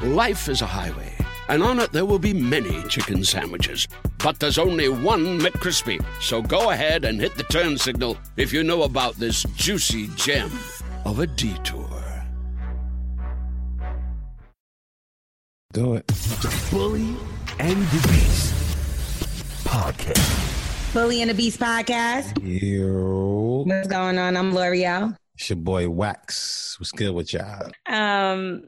Life is a highway, and on it there will be many chicken sandwiches. But there's only one McCrispy. So go ahead and hit the turn signal if you know about this juicy gem of a detour. Do it. The Bully and the Beast podcast. Bully and the Beast podcast. Yo. What's going on? I'm Lore'l. It's your boy Wax. What's good with y'all? Um,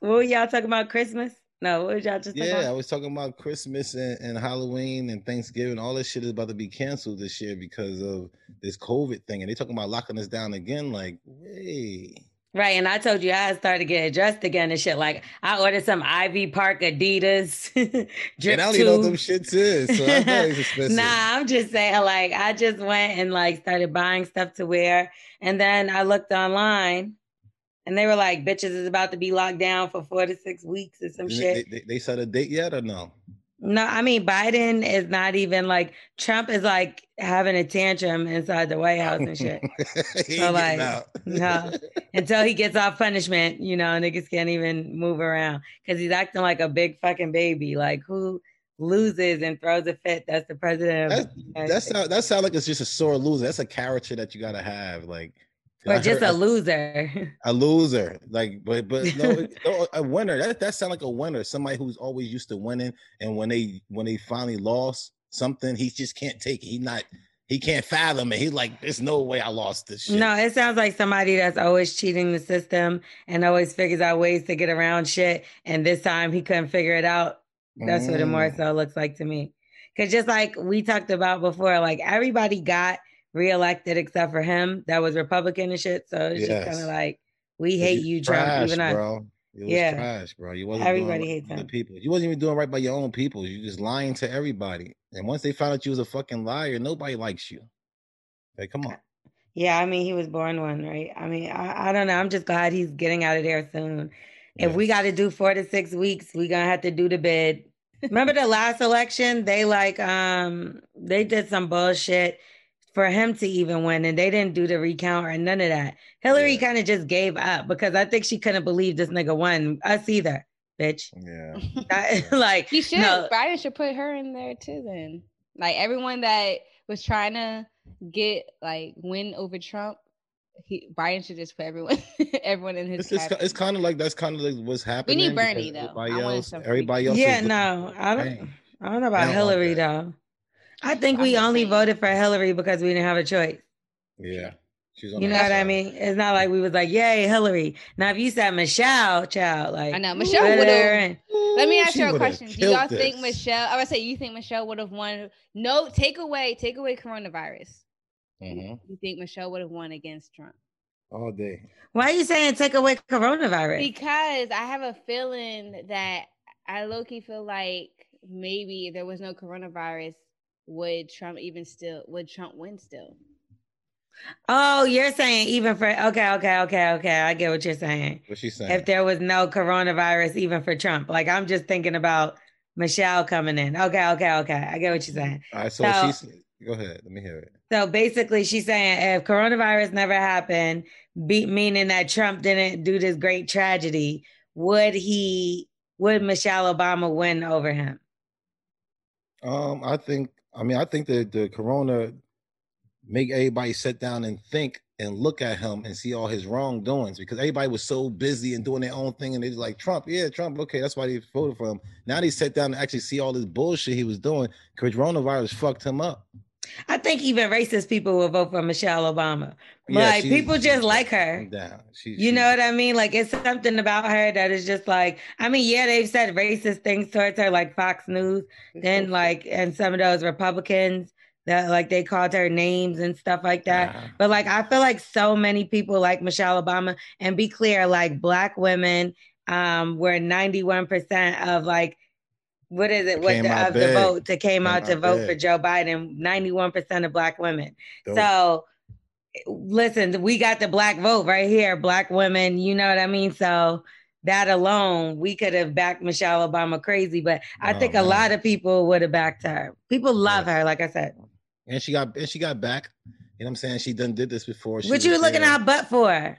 what were y'all talking about? Christmas? No, what was y'all just talking Yeah, I was talking about Christmas and, and Halloween and Thanksgiving. All this shit is about to be canceled this year because of this COVID thing. And they talking about locking us down again. Like, hey. Right, and I told you I started getting dressed again and shit. Like I ordered some Ivy Park Adidas And I don't even know what them shits is. So I know it's expensive. nah, I'm just saying, like, I just went and like started buying stuff to wear. And then I looked online and they were like, bitches is about to be locked down for four to six weeks or some They- shit. They, they, set a date yet or no? No, I mean, Biden is not even like Trump is like having a tantrum inside the White House and shit. So, like, no. Until he gets off punishment, you know, niggas can't even move around because he's acting like a big fucking baby. Like, who loses and throws a fit? That's the president of That's, the that States. sound that sound like it's just a sore loser. That's a character that you gotta have. Like or just a loser. a loser. Like, but but no, a winner. That that sound like a winner. Somebody who's always used to winning, and when they when they finally lost something, he just can't take it. He not he can't fathom it. He's like, there's no way I lost this shit. No, it sounds like somebody that's always cheating the system and always figures out ways to get around shit. And this time he couldn't figure it out. That's what it more Mm. so looks like to me. Cause just like we talked about before, like everybody got reelected except for him that was Republican and shit. So it's just kind of like we hate you, Trump, trash, even bro. It was Yeah. trash, bro. You wasn't Everybody doing hates him. people. You wasn't even doing right by your own people. You just lying to everybody. And once they found out you was a fucking liar, nobody likes you. Like, come on. Yeah, I mean he was born one, right? I mean, I, I don't know. I'm just glad he's getting out of there soon. If we got to do four to six weeks, we're gonna have to do the bid. Remember the last election? They like um they did some bullshit for him to even win, and they didn't do the recount or none of that. Hillary Yeah. kind of just gave up because I think she couldn't believe this nigga won us either, bitch. Yeah. I- like He should. no, Biden should put her in there too. Then, like everyone that was trying to get like win over Trump, he Biden should just put everyone, everyone in his. It's, it's, it's kind of like that's kind of like what's happening. We need Bernie, though. Everybody else, everybody else. yeah, no, I don't. Dang. I don't know about don't Hillary though. I think I'm we only saying. voted for Hillary because we didn't have a choice. Yeah. She's on You the know what I mean? It's not like we was like, "Yay, Hillary!" Now, if you said Michelle, child, like I know Michelle would have. Let me ask you a question. Do y'all think. Michelle? I would say you think Michelle would have won? No, take away, take away coronavirus. Mhm. You think Michelle would have won against Trump? All day. Why are you saying take away coronavirus? Because I have a feeling that I low key feel like maybe if there was no coronavirus, would Trump even still would Trump win still? oh, you're saying even for okay, okay, okay, okay. I get what you're saying. What's she saying? If there was no coronavirus, even for Trump, like I'm just thinking about Michelle coming in. Okay, okay, okay. I get what you're saying. All right, so So- she's go ahead. Let me hear it. So basically, she's saying if coronavirus never happened, be, meaning that Trump didn't do this great tragedy, would he? Would Michelle Obama win over him? Um, I think I mean I think that the corona make everybody sit down and think and look at him and see all his wrongdoings because everybody was so busy and doing their own thing and they're like Trump, yeah, Trump, okay, that's why they voted for him. Now they sat down and actually see all this bullshit he was doing. because Coronavirus fucked him up. I think even racist people will vote for Michelle Obama. Yeah, like she's- people just like her. Down. She, You know what I mean? Like it's something about her that is just like I mean, yeah, they've said racist things towards her, like Fox News, then like and some of those Republicans that like they called her names and stuff like that. Yeah. But like I feel like so many people like Michelle Obama, and be clear, like black women um were 91% of like what is it? What the, of the vote that came, came out to vote for Joe Biden? 91% of black women. Dope. So listen, we got the black vote right here, black women, you know what I mean? So that alone, we could have backed Michelle Obama crazy, but I oh, think man. a lot of people would have backed her. People love yeah. her, like I said. And she got and she got back. You know what I'm saying? She done did this before. She what you looking out butt for?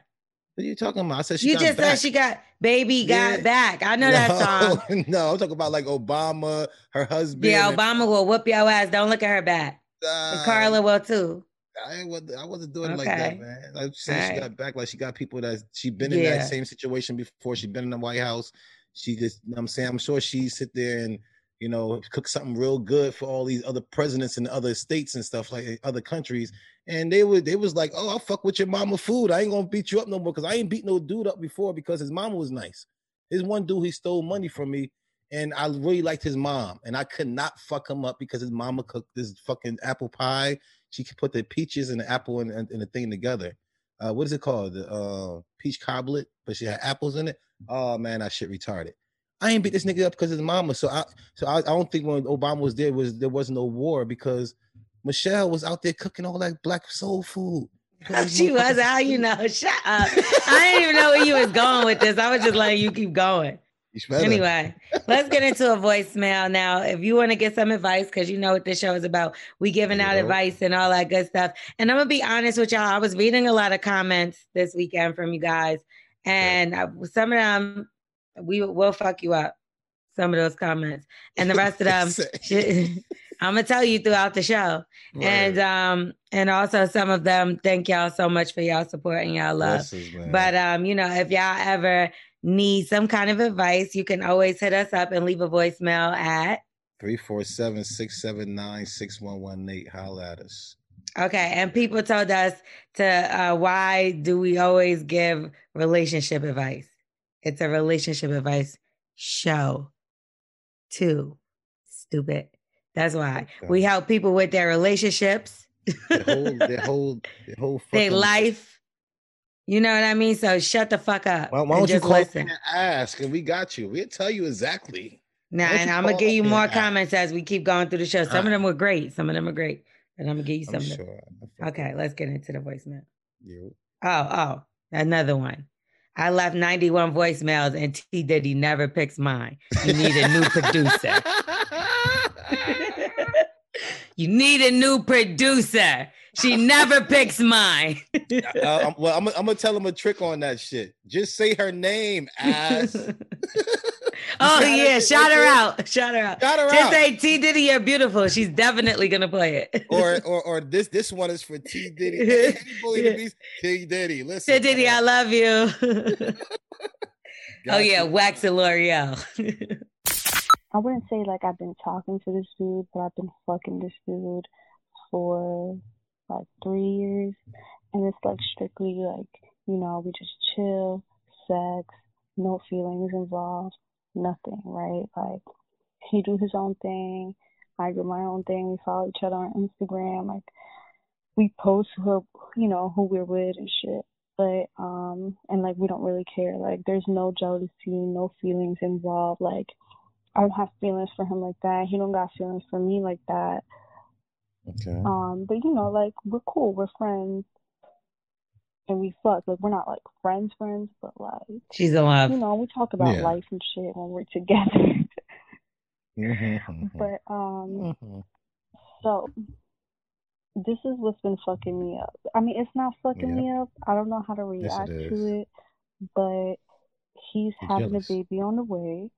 What are you talking about? I said she You just back. said she got baby got back. I know no, that song. No, I'm talking about like Obama, her husband. Yeah, Obama and... will whoop your ass. Don't look at her back. Uh, Carla will too. I wasn't, I wasn't doing okay. it like that, man. I'm saying she got back like she got people that she been in yeah. that same situation before. She been in the White House. She just, you know I'm saying, I'm sure she sit there and you know cook something real good for all these other presidents in other states and stuff like other countries. And they would, they was like, oh, I'll fuck with your mama food. I ain't gonna beat you up no more because I ain't beat no dude up before because his mama was nice. His one dude he stole money from me and I really liked his mom, and I could not fuck him up because his mama cooked this fucking apple pie she could put the peaches and the apple and, and, the thing together. Uh, what is it called? The uh, peach cobblet, but she had apples in it. Oh man, I shit retarded. I ain't beat this nigga up because his mama. So I so I, I don't think when Obama was there was there was no war because Michelle was out there cooking all that black soul food. she was how you know. Shut up. I didn't even know where you was going with this. I was just letting you keep going. Anyway, let's get into a voicemail now. If you want to get some advice, because you know what this show is about, we giving out advice and all that good stuff. And I'm gonna be honest with y'all. I was reading a lot of comments this weekend from you guys, and I, some of them we will fuck you up. Some of those comments, and the rest of them, I'm gonna tell you throughout the show. Right. And um, and also some of them, thank y'all so much for y'all support and y'all love. but um, you know, if y'all ever need some kind of advice, you can always hit us up and leave a voicemail at 347 679 6118. Holla at us. Okay. And people told us to, uh, why do we always give relationship advice? It's a relationship advice show. Too stupid. That's why we help people with their relationships, their whole, their whole, their whole, their life, you know what I mean? So shut the fuck up. Why, why don't you call listen. and ask? And we got you. We'll tell you exactly. Now, and I'm gonna give you more comments as we keep going through the show. Some of them were great. Some of them are great. And I'm gonna give you some. Sure. Okay, let's get into the voicemail. You. Oh, oh, another one. I left 91 voicemails and T Diddy never picks mine. You need a new producer. you need a new producer. She never picks mine. uh, well, I'm, I'm, gonna tell him a trick on that shit. Just say her name, ass. oh yeah, shout her out. Shout her out. Shout her Just out. say T Diddy, you're beautiful. She's definitely gonna play it. or or or this this one is for T Diddy. yeah. T Diddy. Listen. T Diddy, I love you. oh yeah, Wax and Lore'l. I wouldn't say like I've been talking to this dude, but I've been fucking this dude for like three years, and it's like strictly like you know we just chill, sex, no feelings involved, nothing, right? Like he do his own thing, I do my own thing. We follow each other on Instagram, like we post who you know who we're with and shit. But um and like we don't really care. Like there's no jealousy, no feelings involved. Like I don't have feelings for him like that. He don't got feelings for me like that. Okay. Um, but you know, like we're cool, we're friends, and we fuck. Like we're not like friends, friends, but like she's alive. You know, we talk about yeah. life and shit when we're together. mm-hmm. But um, mm-hmm. so this is what's been fucking me up. I mean, it's not fucking yeah. me up. I don't know how to react yes, it to it, but he's You're having jealous. a baby on the way,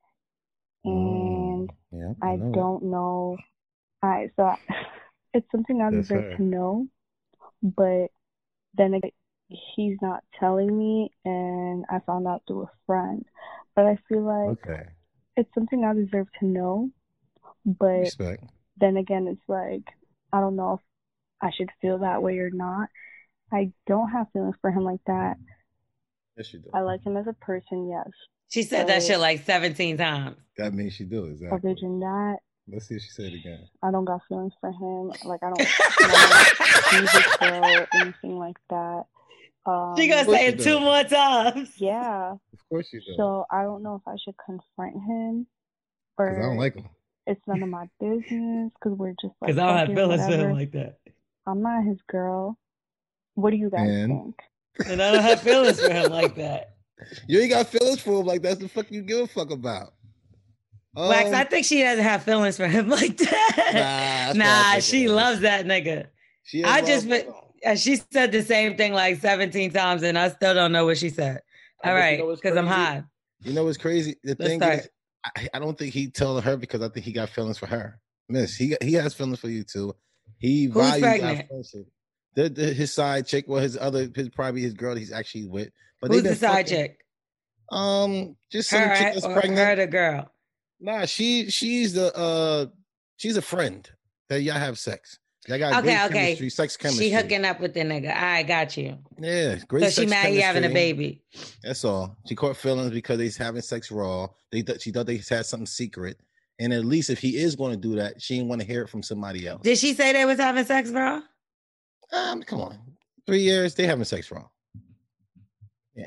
and mm, yeah, I, I don't know. All right, so. I, it's something I deserve to know, but then again, he's not telling me, and I found out through a friend. But I feel like okay. it's something I deserve to know, but Respect. then again, it's like I don't know if I should feel that way or not. I don't have feelings for him like that. Yes, you do. I like him as a person, yes. She said that shit like 17 times. That means she do, exactly. Other than that, Let's see if she said it again. I don't got feelings for him. Like I don't like music girl or anything like that. Um, she gonna say it do. two more times. yeah. Of course you do. So I don't know if I should confront him or I don't like him. it's none of my business because we're just like Because I don't have feelings for him like that. I'm not his girl. What do you guys And? think? And I don't have feelings for him like that. You ain't got feelings for him like that's the fuck you give a fuck about. Wax, Um, I think she doesn't have feelings for him like that. Nah, Nah, what I think she it is. loves that nigga. she I just love been- with him. And she said the same thing like 17 times, and I still don't know what she said. All right, But you know because I'm high. You know what's crazy? The Let's thing start. is, I, I don't think he telling her because I think he got feelings for her. Miss, he he has feelings for you too. He Who's values our pregnant? friendship. The, the, his side chick, well, his other, his probably his girl he's actually with. But Who's the side fucking- chick? Um, just some Her, chick that's pregnant. her, the girl. Nah, she she's the uh she's a friend that y'all have sex. Y'all got Okay, okay. chemistry, sex chemistry. She hooking up with the nigga. I got you. Yeah, great. So she mad he having a baby. That's all. She caught feelings because they's having sex raw. They thought she thought they had something secret. And at least if he is going to do that, she didn't want to hear it from somebody else. Did she say they was having sex, bro? Um, come on. Three years, they having sex raw.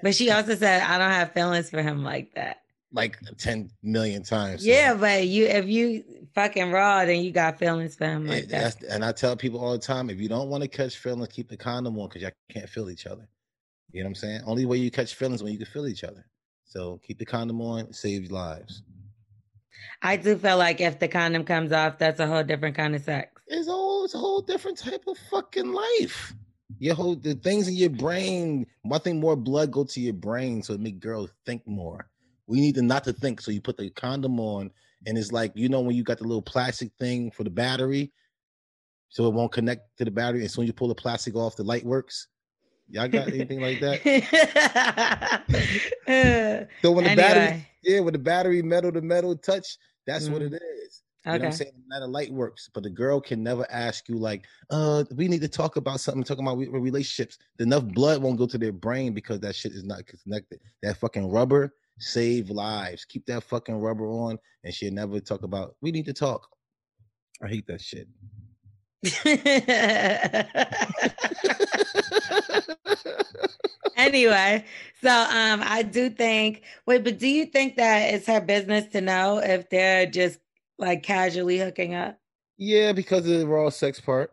But she also said, I don't have feelings for him like that. Like 10 million times. so Yeah, but you if you fucking raw, then you got feelings for him it- like that. and I tell people all the time, if you don't want to catch feelings, keep the condom on because y'all can't feel each other. You know what I'm saying? Only way you catch feelings when you can feel each other. So keep the condom on, saves lives. I do feel like if the condom comes off, that's a whole different kind of sex. It's a whole it's a whole different type of fucking life. Your whole the things in your brain. One thing more blood go to your brain, so it make girls think more. We need to not to think. So you put the condom on, and it's like you know when you got the little plastic thing for the battery, so it won't connect to the battery. As soon as you pull the plastic off, the light works. Y'all got anything like that? So when the battery, yeah, when the battery metal to metal touch, that's what Mhm. it is. You know what I'm saying? Now the light works, but the girl can never ask you like, uh, we need to talk about something, talking about relationships. Enough blood won't go to their brain because that shit is not connected. That fucking rubber save lives. Keep that fucking rubber on, and she'll never talk about. We need to talk. I hate that shit. anyway, so um, I do think. Wait, but do you think that it's her business to know if they're just like casually hooking up? yeah, because of the raw sex part.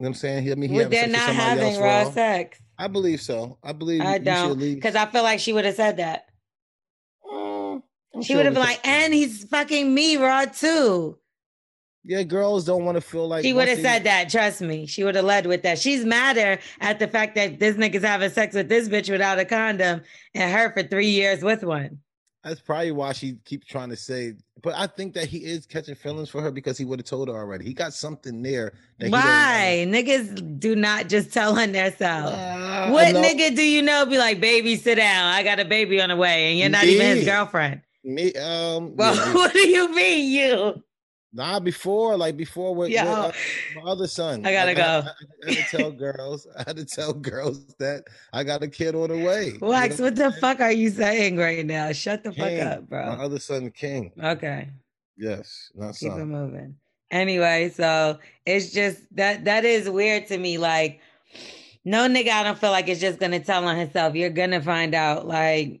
You know what I'm saying? He- I mean, he Well, they're not having raw raw. sex. I believe so. I believe I don't, because I feel like she would have said that. Mm, She sure would have been like, and he's fucking me raw too. Yeah, girls don't want to feel like she would have said that. Trust me. She would have led with that. She's madder at the fact that this nigga's having sex with this bitch without a condom and her for three years with one. That's probably why she keeps trying to say. But I think that he is catching feelings for her because he would have told her already. He got something there. That he don't. Why? Niggas do not just tell on themselves. Uh, what nigga do you know be like, baby, sit down. I got a baby on the way, and you're not even his girlfriend. Me, um, Well, yeah, what do you mean, you? Nah, before, like before with, Yo. with, uh, my other son. I gotta I, go. I, I had to tell girls. I had to tell girls that I got a kid on the way. You Wax, know? what the fuck are you saying right now? Shut the fuck up, bro. My other son, King. Okay. Yes, not keep it moving. Anyway, so it's just that that is weird to me. Like, no nigga, I don't feel like it's just gonna tell on himself. You're gonna find out like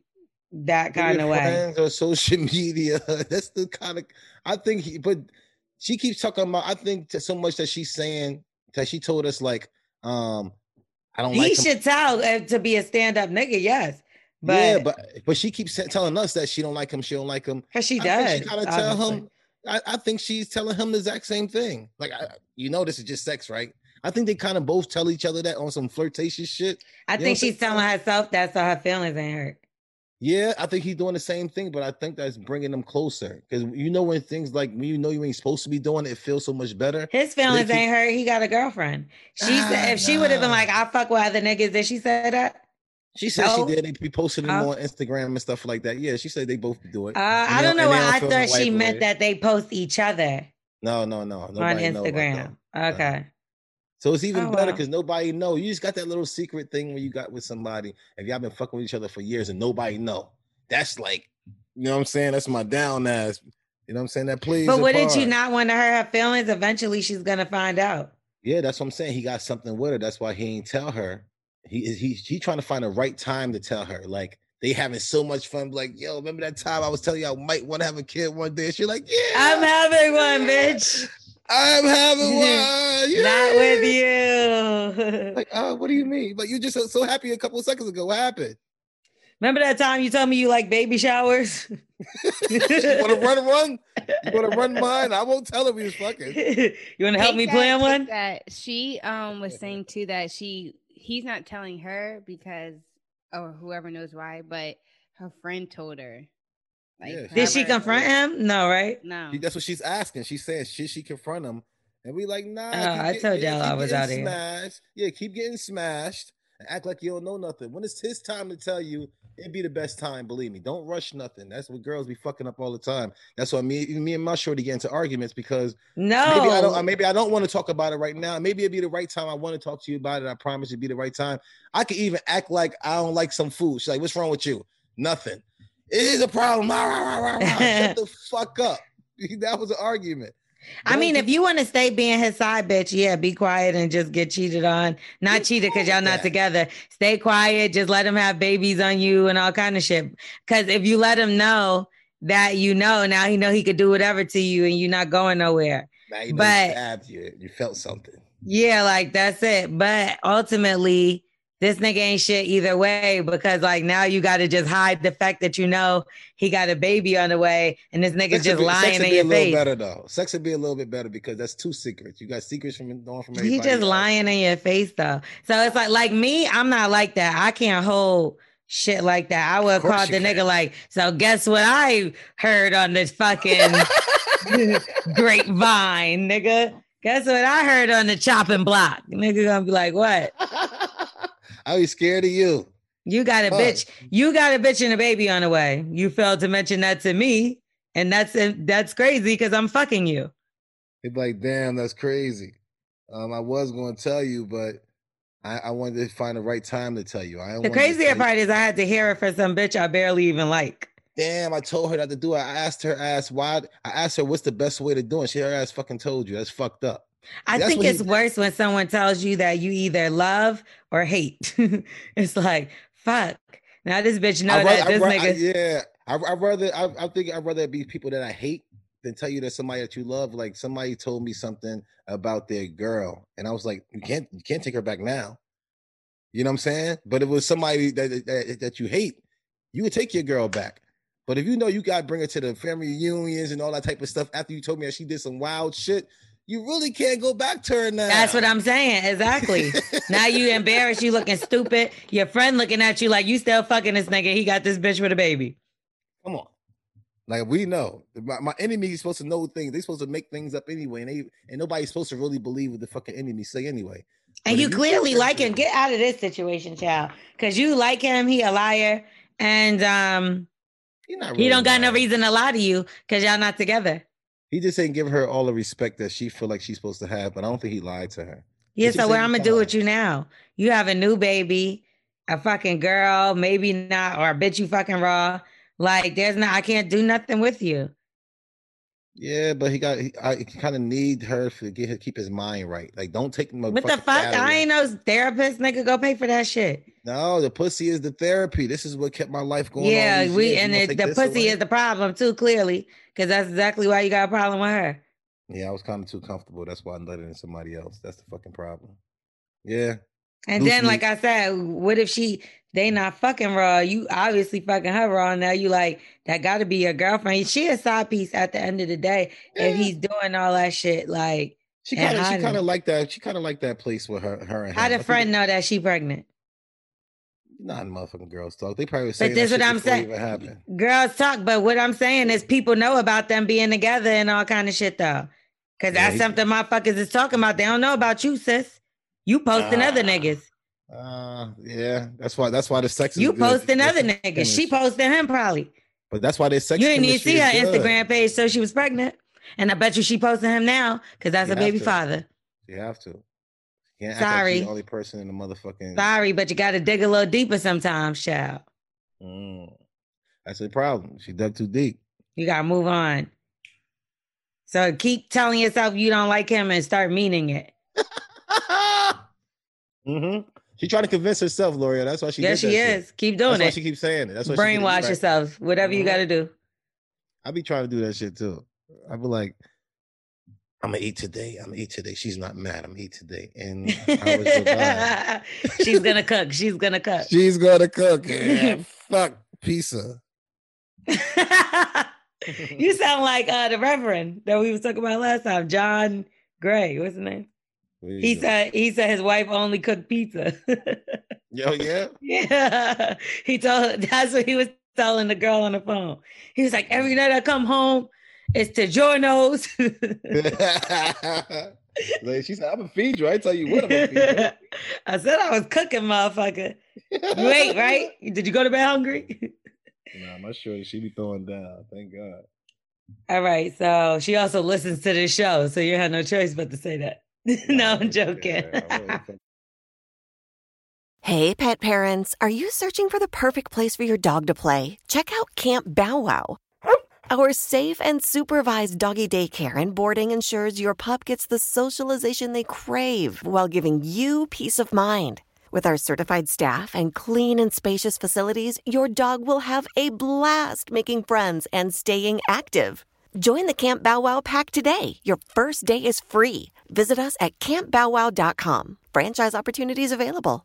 that kind of way. friends or social media. That's the kind of I think he but she keeps talking about I think to so much that she's saying that she told us like um I don't He like should tell uh, to be a stand-up nigga, yes. But, yeah, but but she keeps telling us that she don't like him, she don't like him. because she I does. think she gotta tell obviously. him I, I think she's telling him the exact same thing. Like I, you know this is just sex, right? I think they kind of both tell each other that on some flirtatious shit. I You think think she's telling herself that so her feelings ain't hurt. Yeah, I think he's doing the same thing, but I think that's bringing them closer. Because you know when things like when you know you ain't supposed to be doing it, it feels so much better. His feelings keep- ain't hurt. He got a girlfriend. She Ah, said if she would have been like, I fuck with other niggas, did she say that? She said No. she did. They be posting them Oh. on Instagram and stuff like that. Yeah, she said they both do it. Uh, I don't know why I thought she meant way. that they post each other No, no, no. on Instagram. Okay. So it's even Oh, better wow. because nobody know. You just got that little secret thing when you got with somebody. If y'all been fucking with each other for years and nobody know, that's like, you know what I'm saying? That's my down ass. You know what I'm saying? That plays. But wouldn't you not want to hurt her feelings? Eventually, she's gonna find out. Yeah, that's what I'm saying. He got something with her. That's why he ain't tell her. He is he he trying to find the right time to tell her. Like they having so much fun. Like, yo, remember that time I was telling you I might want to have a kid one day? She's like, yeah, I'm having one, bitch. I'm having one. Yeah. Not with you. Like, oh, what do you mean? But you just so, so happy a couple of seconds ago. What happened? Remember that time you told me you like baby showers? you want to run run? You want to run mine? I won't tell her we was fucking. you want to help me that- plan one? That she um was saying too that she he's not telling her because or whoever knows why, but her friend told her. Like, Yeah, Did she whoever- confront him? No, right? No. She- That's what she's asking. She saying, should she confront him? And we like, nah. Oh, I told y'all I was getting out here. Smashed. Yeah, keep getting smashed and act like you don't know nothing. When it's his time to tell you, it'd be the best time. Believe me. Don't rush nothing. That's what girls be fucking up all the time. That's why me, me and my shorty get into arguments because No. maybe I don't. uh, Maybe I don't want to talk about it right now. Maybe it'd be the right time. I want to talk to you about it. I promise it'd be the right time. I could even act like I don't like some food. She's like, "What's wrong with you?" Nothing. It is a problem. Shut the fuck up. That was an argument. I mean, if you want to stay being his side bitch, yeah, be quiet and just get cheated on. Not cheated because y'all not together. Stay quiet. Just let him have babies on you and all kind of shit. Because if you let him know that you know, now he know he could do whatever to you and you're not going nowhere. Now you know But- you. You felt something. Yeah, like that's it. But ultimately, this nigga ain't shit either way because like now you got to just hide the fact that you know he got a baby on the way and this nigga just be- lying sex in be your a little face. better though. Sex would be a little bit better because that's two secrets. You got secrets from going from everybody. He just else. lying in your face though. So it's like like me, I'm not like that. I can't hold shit like that. I would call you the nigga like, so guess what I heard on this fucking grapevine, nigga. Guess what I heard on the chopping block. Nigga gonna be like, what? I be scared of you. You got a Fuck. bitch. You got a bitch and a baby on the way. You failed to mention that to me. And that's that's crazy because I'm fucking you. Be like, damn, that's crazy. Um, I was going to tell you, but I, I wanted to find the right time to tell you. I The crazier tell you- part is I had to hear it for some bitch I barely even like. Damn, I told her not to do it. I asked her, asked why. I asked her what's the best way to do it. She her ass fucking told you. That's fucked up. I That's think what he it's worse when someone tells you that you either love or hate. it's like, fuck. Now this bitch know I'd that rather- this I- nigga. yeah, I, I'd rather. I, I think I'd rather be people that I hate than tell you that somebody that you love. Like somebody told me something about their girl, and I was like, you can't, you can't take her back now. You know what I'm saying? But if it was somebody that that, that you hate, you would take your girl back. But if you know you got to bring her to the family reunions and all that type of stuff after you told me that she did some wild shit, you really can't go back to her now. That's what I'm saying. Exactly. now you embarrassed, you looking stupid. Your friend looking at you like you still fucking this nigga. He got this bitch with a baby. Come on. Like we know, my, my enemy is supposed to know things. They're supposed to make things up anyway, and they and nobody's supposed to really believe what the fucking enemy say anyway. And But you clearly like him. Get out of this situation, child. Cause you like him. He a liar. And um not he don't got no reason to lie to you because y'all not together. He just ain't give her all the respect that she feel like she's supposed to have, but I don't think he lied to her. Yeah, so what I'm gonna do with you now? You have a new baby, a fucking girl, maybe not, or I bet you fucking raw. Like, there's not, I can't do nothing with you. Yeah, but he got. He, I kind of need her to get her keep his mind right. Like, don't take him. What the fuck? I ain't no therapist, nigga. Go pay for that shit. No, the pussy is the therapy. This is what kept my life going. yeah, we years. And it, the pussy away? is the problem too, clearly, because that's exactly why you got a problem with her. Yeah, I was kind of too comfortable. That's why I let it in somebody else. That's the fucking problem. Yeah, And Loose then, like. I said, what if she they not fucking raw? You obviously fucking her raw. Now you like that got to be your girlfriend. She a side piece at the end of the day. If he's doing all that shit, like she kind of she kind of like that. She kind of like that place with her her and how the friend know that she pregnant? Not motherfucking girls talk. They probably say But this what I'm saying. Girls talk, but what I'm saying is people know about them being together and all kind of shit though. Cause Yeah, that's he- something motherfuckers is talking about. They don't know about you, sis. You posting other Ah. niggas. Uh, yeah, that's why. That's why the sex. You posting other niggas. She posting him probably. But that's why they sex. You didn't even see her good. Instagram page, so she was pregnant. And I bet you she posting him now because that's You a baby to. father. You have to. Can't like Sorry. the only person in the motherfucking. Sorry, but you got to dig a little deeper sometimes, child. Mm. That's the problem. She dug too deep. You got to move on. So keep telling yourself you don't like him and start meaning it. mm-hmm. She trying to convince herself, Loria. That's why she. Yes, she is. Shit. Keep doing That's it. Why she keeps saying it. That's why brainwash she yourself. Whatever mm-hmm. you got to do. I be trying to do that shit too. I be like, I'm gonna eat today. I'm gonna eat today. She's not mad. I'm gonna eat today. And she's gonna cook. She's gonna cook. She's gonna cook. Yeah, fuck pizza. you sound like uh, the Reverend that we was talking about last time, John Gray. What's his name? He said he said his wife only cooked pizza. Yo, yeah. Yeah. He told that's what he was telling the girl on the phone. He was like, every night I come home, it's DiGiorno's. like she said, I'm gonna feed you. I tell you what I'm gonna feed you. I said I was cooking, motherfucker. You ate, right? Did you go to bed hungry? nah, my sure she be throwing down. Thank God. All right. So she also listens to this show, so you had no choice but to say that. no, I'm joking. hey, pet parents, are you searching for the perfect place for your dog to play? Check out Camp Bow Wow. Our safe and supervised doggy daycare and boarding ensures your pup gets the socialization they crave while giving you peace of mind. With our certified staff and clean and spacious facilities, your dog will have a blast making friends and staying active. Join the Camp Bow Wow pack today. Your first day is free. Visit us at campbowwow.com. Franchise opportunities available.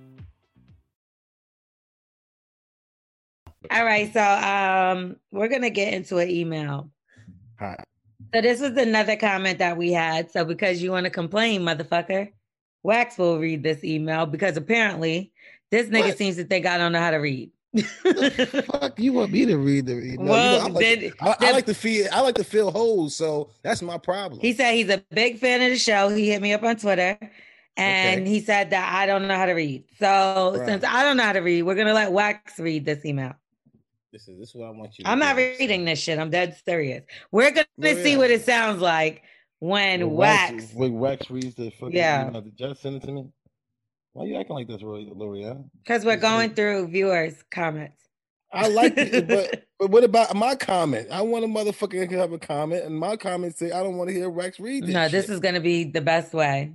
All right, so um, we're gonna get into an email. Hi. So this was another comment that we had. So because you want to complain, motherfucker, Wax will read this email because apparently this nigga what? seems to think I don't know how to read. fuck you want me to read the email? well, you know, I, like, did, I, I, like to feel I like to fill holes, so that's my problem. He said he's a big fan of the show. He hit me up on Twitter. And okay. he said that I don't know how to read. So right. since I don't know how to read, we're gonna let Wax read this email. This is this is what I want you. I'm not reading this shit. I'm dead serious. We're gonna well, see yeah. what it sounds like when when Wax, Wax when Wax reads the fucking yeah. email. Did you send it to me? Why are you acting like this, Lore'l? Because we're going through viewers' comments. I like it, but but what about my comment? I want a motherfucker to have a comment, and my comment say I don't want to hear Rex read this. No, shit. this is gonna be the best way.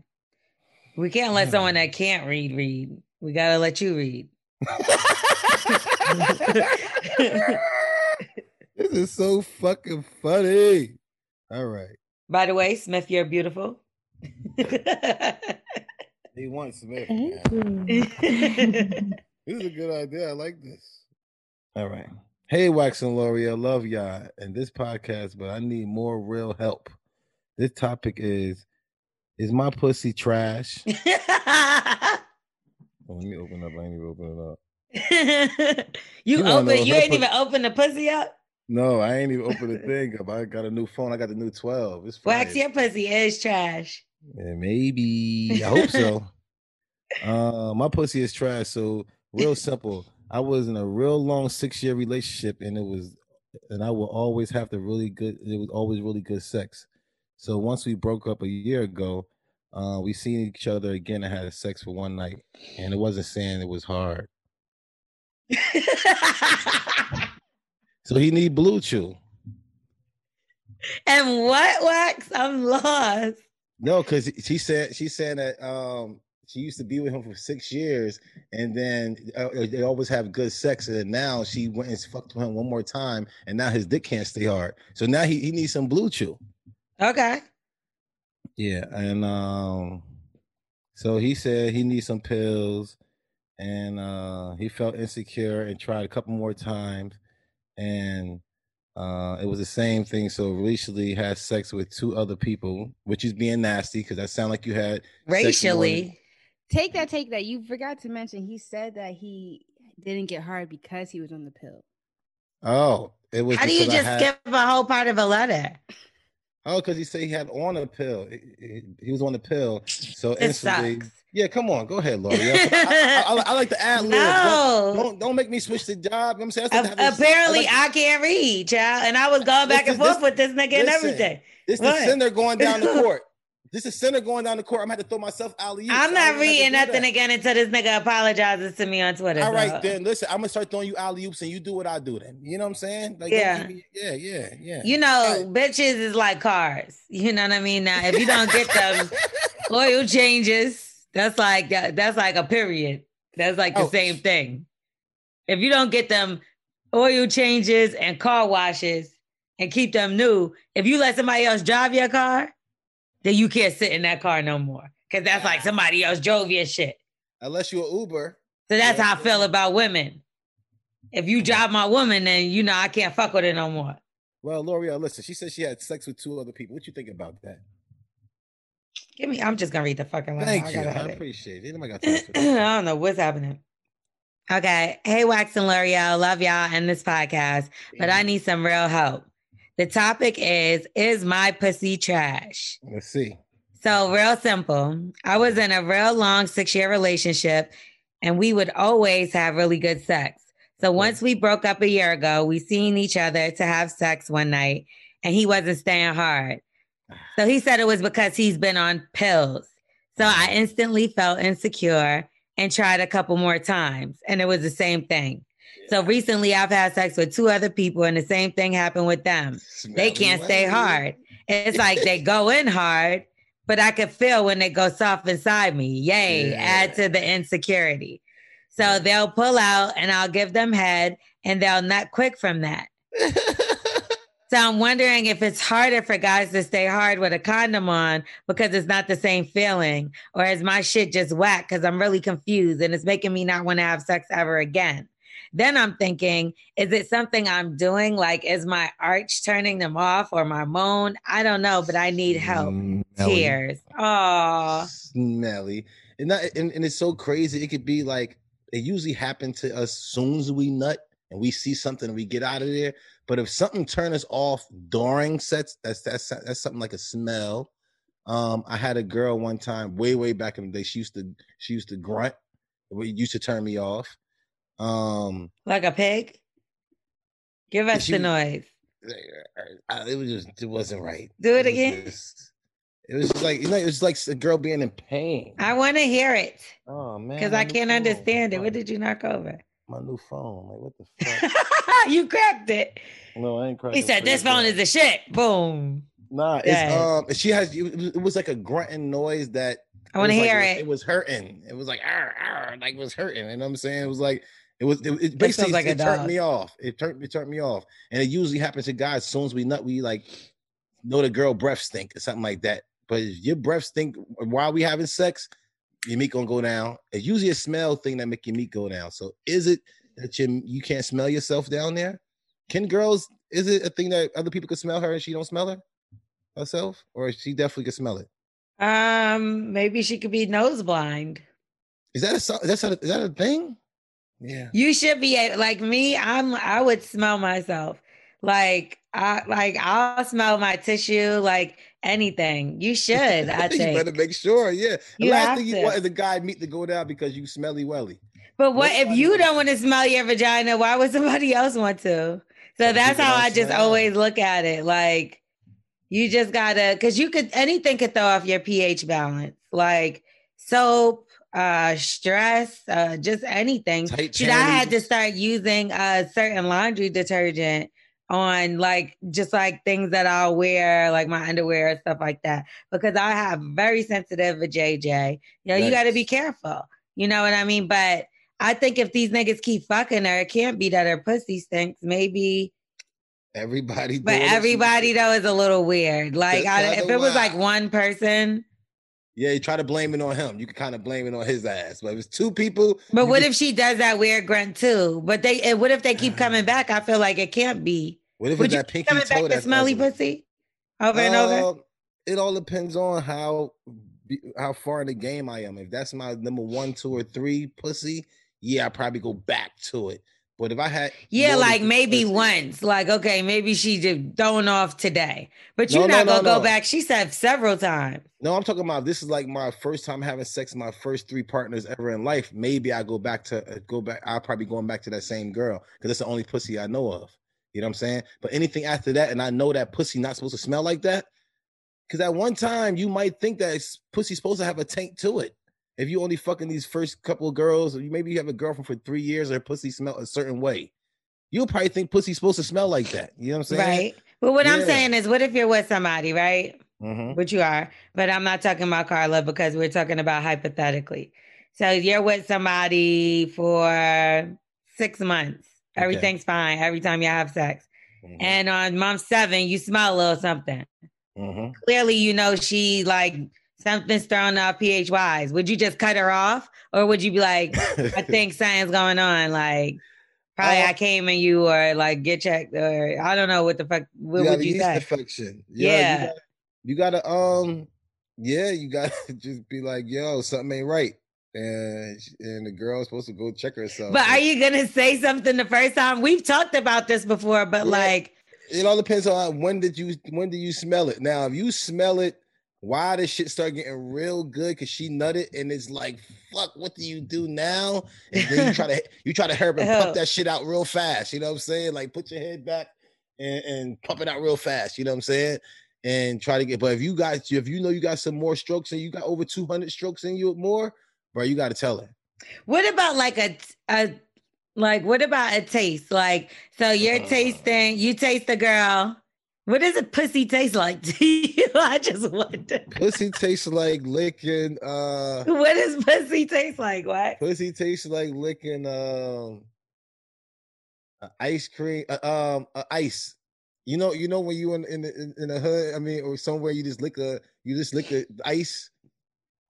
We can't let someone that can't read read. We gotta let you read. this is so fucking funny. All right. By the way, Smith, you're beautiful. he wants Smith. this is a good idea. I like this. All right. Hey, Wax and Laurie, I love y'all and this podcast, but I need more real help. This topic is Is my pussy trash? oh, let me open up. I ain't even open it up. you, you open you ain't even open the pussy up? No, I ain't even open the thing up. I got a new phone. I got the new 12. It's Wax, your pussy is trash. Yeah, maybe. I hope so. uh, my pussy is trash. So real simple. I was in a real long six year relationship, and it was, and I will always have the really good. It was always really good sex. So once we broke up a year ago, uh, we seen each other again and had sex for one night, and it wasn't saying it was hard. So he need BlueChew. And what wax? I'm lost. No, because she said she said that um she used to be with him for six years, and then uh, they always have good sex. And now she went and fucked with him one more time, and now his dick can't stay hard. So now he, he needs some BlueChew. Okay. Yeah, and um, so he said he needs some pills, and uh, he felt insecure and tried a couple more times, and uh, it was the same thing. So racially had sex with two other people, which is being nasty because that sound like you had racially. Take that, take that. You forgot to mention he said that he didn't get hard because he was on the pill. Oh, it was. How do you just had... skip a whole part of a letter? Oh, because he said he had on a pill. He, he- he was on a pill. So It instantly. sucks. Yeah, come on, go ahead, Lori. I, I, I, I like the ad lib. No. Don't, don't don't make me switch the job. You know I'm saying That's A- like apparently, I I can't read, child, and I was going back and Listen, forth with this nigga and everything. This the center going down the court. This is center going down the court. I'm gonna have to throw myself alley. I'm not reading nothing again until this nigga apologizes to me on Twitter. All right, so. then listen. I'm gonna start throwing you alley oops, and you do what I do. Then you know what I'm saying? Like, Yeah. me- yeah, yeah, yeah. You know, bitches is like cars. You know what I mean? Now, if you don't get them oil changes, that's like that's like a period. That's like the same thing. If you don't get them oil changes and car washes and keep them new, if you let somebody else drive your car, then you can't sit in that car no more. Cause that's like somebody else drove your shit. Unless you're Uber. So that's Yeah. how I feel about women. If you drive my woman, then you know I can't fuck with her no more. Well, Lore'l, listen. She said she had sex with two other people. What you think about that? Give me, I'm just gonna read the fucking line. Thank I you. I it. appreciate it. Got I time for that? don't know what's happening. Okay. Hey, Wax and Lore'l. Love y'all and this podcast, but I need some real help. The topic is Is my pussy trash? Let's see. So, real simple. I was in a real long six year relationship and we would always have really good sex. So, once we broke up a year ago, we seen each other to have sex one night and he wasn't staying hard. So, he said it was because he's been on pills. So, I mm-hmm. instantly felt insecure and tried a couple more times and it was the same thing. So, recently I've had sex with two other people and the same thing happened with them they can't stay hard. It's like they go in hard, but I can feel when they go soft inside me. Yay, add to the insecurity. So they'll pull out and I'll give them head and they'll nut quick from that. so I'm wondering if it's harder for guys to stay hard with a condom on because it's not the same feeling, or is my shit just whack because I'm really confused and it's making me not want to have sex ever again. Then I'm thinking, is it something I'm doing? Like, is my arch turning them off or my moan? I don't know, but I need help. Smelly. Tears. Oh, Smelly. And, that, and, and it's so crazy. It could be like, it usually happens to us soon as we nut and we see something and we get out of there. But if something turns us off during sets, that's that's that's something like a smell. Um, I had a girl one time, way way back in the day. She used to she used to grunt. It used to turn me off. Um, like a pig? Give us She the noise. It was just it wasn't right. Do it was again. just- it was just like you know, it was like a girl being in pain. I want to hear it Oh man, because I can't understand it. What did you knock over? My new phone. Like what the fuck? you cracked it. no, I ain't crying. He said, This phone is the shit. Boom. Nah, it's um. She has. It was, like a grunting noise that. I was like- hear it. it. was hurting. It was like "Arr, arr," like it was hurting. You know what I'm saying? It was like it was. It, it basically like it turned me off. It turned it turned me off. And it usually happens to guys. As soon as we nut, we like know the girl breath stink or something like that. But if your breath stink while we having sex, your meat gonna go down. It's usually a smell thing that make your meat go down. So is it that you you can't smell yourself down there? Can girls? Is it a thing that other people can smell her and she don't smell her herself, or she definitely can smell it? Um, maybe she could be nose blind. Is that a that's a, is that a thing? Yeah. You should be like me. I'm. I would smell myself. Like I like I'll smell my tissue. Like anything. You should. I think. you better make sure. Yeah. The You last thing you to. want is a guy meet to go down because you smelly welly. But what if you don't want to smell your vagina? Why would somebody else want to? So that's how I just always look at it. Like you just gotta, because you could anything could throw off your pH balance. Like soap, uh, stress, uh, just anything. Tight Should I had to start using a certain laundry detergent on like just like things that I'll wear, like my underwear and stuff like that, because I have very sensitive a JJ. You know, you got to be careful. You know what I mean? But I think if these niggas keep fucking her, it can't be that her pussy stinks. Maybe, Everybody, but everybody though is a little weird. Like, I, if it was like one person, Yeah, you try to blame it on him. You can kind of blame it on his ass. But if it's two people, but what can- if she does that weird grunt too? But they, and what if they keep coming back? I feel like it can't be. what if Would it's you that pinky coming back toe to that's smelly ugly? pussy over and over? Uh, It all depends on how how far in the game I am. If that's my number one, two, or three pussy, yeah, I probably go back to it. But if I had Yeah, like maybe pussies- once. Like, okay, maybe she just throwing off today. But you're no, not no, gonna go no. back. She said several times. No, I'm talking about this is like my first time having sex, with my first three partners ever in life. Maybe I go back to uh, go back. I'll probably going back to that same girl because it's the only pussy I know of. You know what I'm saying? But anything after that, and I know that pussy not supposed to smell like that. Because at one time you might think that pussy's supposed to have a taint to it. If you only fucking these first couple of girls, or you maybe you have a girlfriend for three years, or pussy smell a certain way, you'll probably think pussy's supposed to smell like that. You know what I'm saying? Right. But what I'm saying is, what if you're with somebody, right? Mhm. Which you are, but I'm not talking about Carla because we're talking about hypothetically. So you're with somebody for six months. Okay. Everything's fine every time you have sex. Mhm. And on month seven, you smell a little something. Mhm. Clearly, you know she like something's thrown off pH wise. Would you just cut her off? Or would you be like, I think something's going on? Like, probably Uh, I came and you or like get checked or I don't know what the fuck. What got would you say? infection. Yeah. you gotta, you gotta um, yeah, you gotta just be like, yo, something ain't right, and and the girl's supposed to go check herself. But are you gonna say something the first time? We've talked about this before, but Yeah. like, it all depends on when did you when did you smell it. Now, if you smell it, why this shit start getting real good because she nutted and it's like, fuck, what do you do now? And then you try to you try to hurry and Oh. pump that shit out real fast. You know what I'm saying? Like put your head back and, and pump it out real fast. You know what I'm saying? And try to get. But if you got if you know you got some more strokes and you got over 200 strokes in you more, bro, you got to tell her. what about like a a like what about a taste? Like, so you're Uh. tasting, you taste the girl. What does a pussy taste like to you? I just wonder. Pussy tastes like licking. Uh, What does pussy taste like? What? Pussy tastes like licking um ice cream, uh, um, a ice. You know, you know when you in in the, in, in the hood. I mean, or somewhere you just lick a you just lick the ice,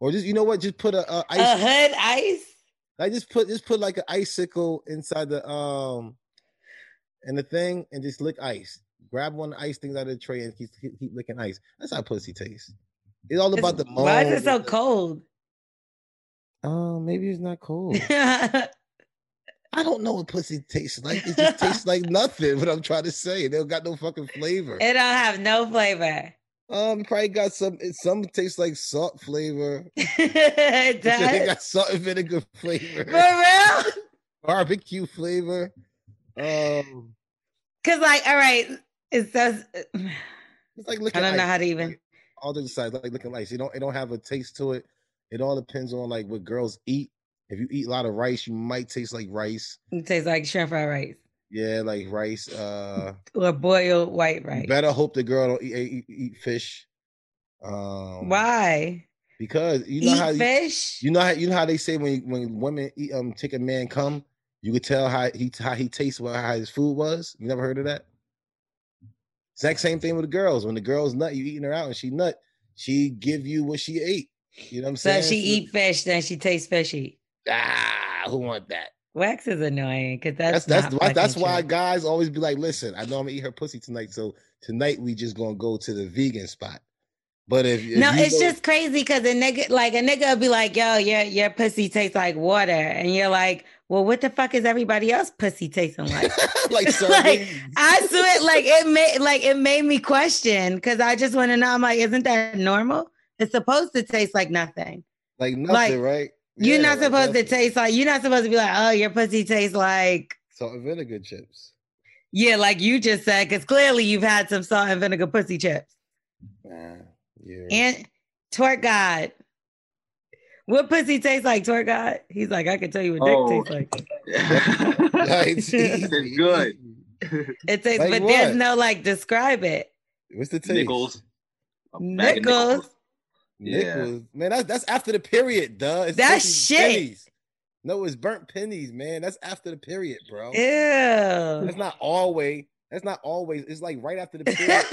or just you know what? Just put a, a ice. A hood ice? I just put just put like an icicle inside the um, and the thing, and just lick ice. Grab one of the ice things out of the tray and keep keep, licking ice. That's how pussy tastes. It's all about the It's- Why is it so cold? Oh, maybe it's not cold. I don't know what pussy tastes like. It just tastes like nothing. What I'm trying to say, they don't got no fucking flavor. It don't have no flavor. Um, probably got some. Some tastes like salt flavor. it does. It got salt and vinegar flavor, For real? barbecue flavor. Um, Cause like, all right, it says it's like looking. I don't know how to even. all the sides like looking like You don't. It don't have a taste to it. It all depends on like what girls eat. If you eat a lot of rice, you might taste like rice. It tastes like shrimp fried rice Yeah, like rice. Uh, or boiled white you rice. better hope the girl don't eat eat, eat fish. Um, Why? Because you know Eat how you- fish? You know how you know how they say when when women eat um take a man come, you could tell how he how he tastes what how his food was. You never heard of that? Exact same thing with the girls. When the girls nut, you eating her out and she nut, she give you what she ate. You know what I'm So saying? she eat fish, then she tastes fishy. ah, who want that? Wax is annoying because That's that's that's that's why true. guys always be like, listen, I know I'm gonna eat her pussy tonight, so tonight we just gonna go to the vegan spot. But if, if No, it's go- just crazy because a nigga, like a nigga, will be like, "Yo, your your pussy tastes like water," and you're like, "Well, what the fuck is everybody else pussy tasting like?" like like. I swear, like it made like it made me question because I just want to know. I'm like, isn't that normal? It's supposed to taste like nothing. like nothing, like, right? You're Yeah, not like supposed to taste like. You're not supposed to be like, "Oh, your pussy tastes like." salt and vinegar chips. Yeah, like you just said, because clearly you've had some salt and vinegar pussy chips. Nah, yeah. And twerk God. What pussy tastes like, twerk God? He's like, I can tell you what dick Oh. tastes like. It's It's good. It tastes, Like but what? there's no like describe it. What's the taste? Nickels. A bag of Nickels. Yeah. Nickels. Man, that's that's after the period, duh. It's That's shit. pennies. No, it's burnt pennies, man. That's after the period, bro. Ew. That's not always. That's not always. It's like right after the period.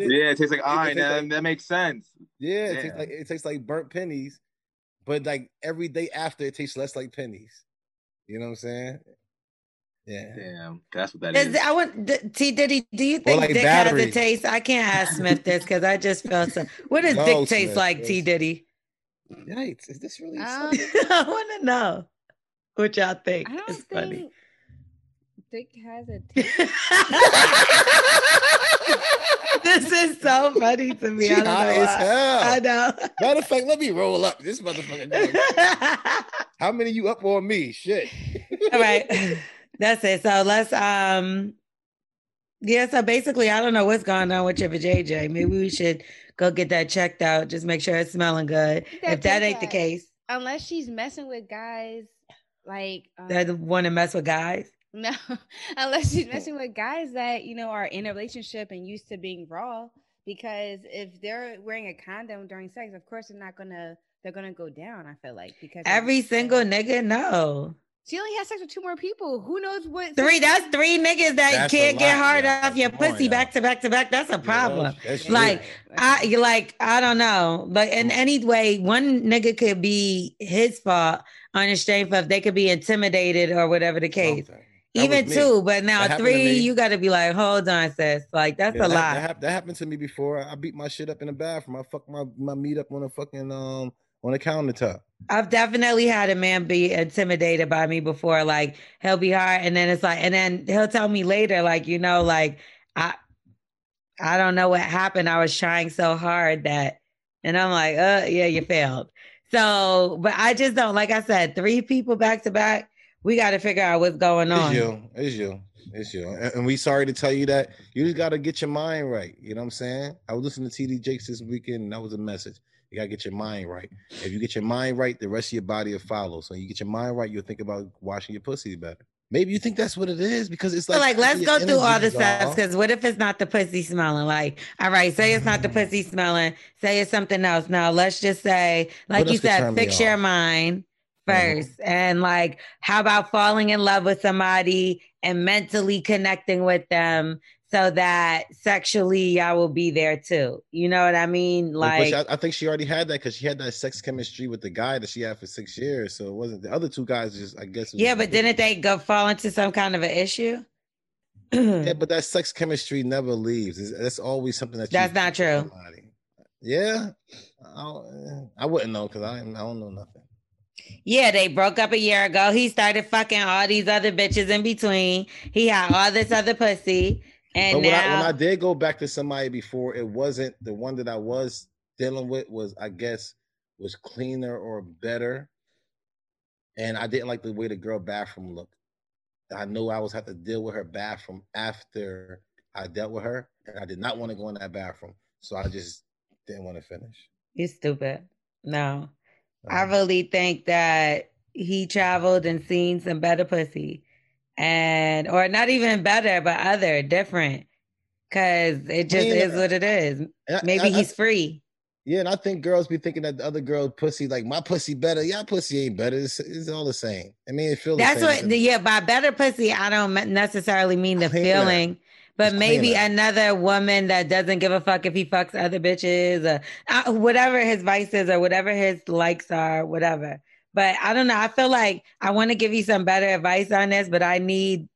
it. Yeah, it tastes like It iron. That, like- that makes sense. Yeah, it tastes like it tastes like burnt pennies, but like every day after it tastes less like pennies. You know what I'm saying? Yeah. Damn, that's what that Is, is. I want D- T Diddy. Do you think like dick has battery. a taste? I can't ask Smith this because I just felt so. What does No, dick taste like, T yes. Diddy? Yikes! Is this really? Um. I want to know what y'all think. I don't It's funny. Think dick has a this is so funny to me. She I don't know high as hell. I know. Matter of fact, let me roll up this motherfucker. How many you up on me? Shit. All right. That's it. So let's um yeah, so basically I don't know what's going on with your JJ. Maybe we should go get that checked out. Just make sure it's smelling good. That if that big ain't the case, Unless she's messing with guys like um, that want to mess with guys. no, unless she's messing with guys that you know are in a relationship and used to being raw. Because if they're wearing a condom during sex, of course they're not gonna they're gonna go down. I feel like because Every single nigga, no. she only has sex with two more people. Who knows what Three, that's three niggas that That's can't get hard yeah. off your Come on, pussy yeah. back to back to back. That's a problem. that's like true. I you like I don't know. But in any way, one nigga could be his fault on the strength of they could be intimidated or whatever the case. Something. That Even two, but now That three, you got to be like, hold on, sis. Like that's Yeah, a that, lot. That, hap- that happened to me before. I beat my shit up in the bathroom. I fucked my my meat up on a fucking um on a countertop. I've definitely had a man be intimidated by me before. Like he'll be hard, and then it's like, and then he'll tell me later, like you know, like I, I don't know what happened. I was trying so hard that, and I'm like, uh, yeah, you failed. So, but I just don't. Like I said, three people back to back. We got to figure out what's going on. It's you. It's you. It's you. And, and we sorry to tell you that you just got to get your mind right. You know what I'm saying? I was listening to TD Jakes this weekend, and that was a message. You got to get your mind right. If you get your mind right, the rest of your body will follow. So you get your mind right, you'll think about washing your pussy better. Maybe you think that's what it is because it's So like, like, let's go through all the steps because what if it's not the pussy smelling? Like, all right, say it's not the mm-hmm. pussy smelling, say it's something else. Now let's just say, like What you said, fix your mind Mhm. 1st And like, how about falling in love with somebody and mentally connecting with them so that sexually y'all will be there too? You know what I mean? Like, she- I, think she already had that because she had that sex chemistry with the guy that she had for six years. So it wasn't the other two guys. Just I guess. yeah, but didn't they go fall into some kind of an issue? Yeah, but that sex chemistry never leaves. It's, that's always something that. That's not true. somebody. Yeah, I, don't- I wouldn't know because I, I don't know nothing. Yeah, they broke up a year ago. He started fucking all these other bitches in between. He had all this other pussy. And but when I, when I did go back to somebody before, it wasn't the one that I was dealing with was I guess was cleaner or better, and I didn't like the way the girl bathroom looked. I knew I was have to deal with her bathroom after I dealt with her, and I did not want to go in that bathroom, so I just didn't want to finish. you're stupid. No. I Um, really think that he traveled and seen some better pussy. And or not even better, but other different. Cause it just mean, is what it is. Maybe I- I- he's free. Yeah, and I think girls be thinking that the other girl pussy like my pussy better. Yeah, pussy ain't better. It's, it's all the same. I mean, it feels. That's what, yeah, by better pussy, I don't necessarily mean the feeling, but maybe another woman that doesn't give a fuck if he fucks other bitches or uh, whatever his vices or whatever his likes are, whatever. But I don't know. I feel like I want to give you some better advice on this, but I need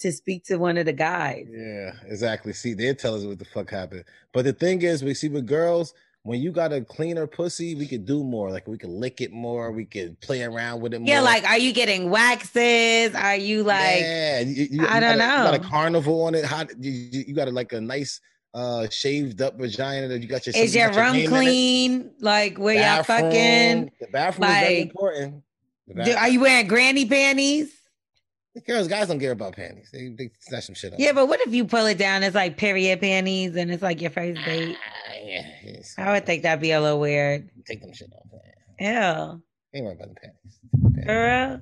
to speak to one of the guys. Yeah, exactly. See, they tell us what the fuck happened. But the thing is, we see with girls, when you got a cleaner pussy, we could do more. Like we could lick it more. We could play around with it more. Yeah, like, are you getting waxes? Are you like, yeah, you, you- I you don't got a- You got a carnival on it. How you, got a, like a nice uh shaved up vagina that you got your. is your room clean? Like, where y'all fucking? The bathroom is very important. Do, are you wearing granny panties? Girls, guys don't care about panties. They, they snatch some shit up. Yeah, but what if you pull it down? It's like period panties, and it's like your first date. Ah, yeah. I would think that'd be a little weird. Take them shit off. Ew, Ain't worried about the panties. for real.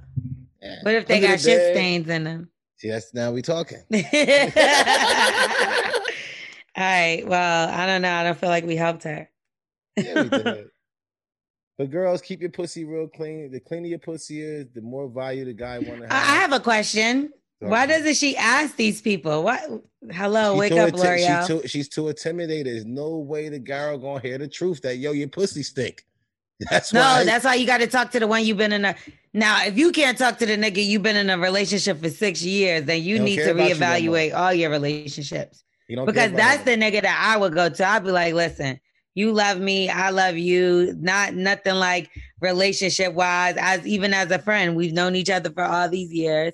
Yeah. What if they got shit stains in them? See, that's now we talking. All right. Well, I don't know. I don't feel like we helped her. Yeah, we did. But girls, keep your pussy real clean. The cleaner your pussy is, the more value the guy want to have. I have a question. Why doesn't she ask these people? What? Hello, She wake up, inti- she too- she's too intimidated. There's no way the girl gonna hear the truth that yo, your pussy stink. That's no, why. that's why you got to talk to the one you've been in a. Now, if you can't talk to the nigga you've been in a relationship for six years, then you need to about you reevaluate all your relationships. You don't because that's the nigga that I would go to. I'd be like, listen, you love me, I love you. Not nothing like relationship wise. As even as a friend, we've known each other for all these years.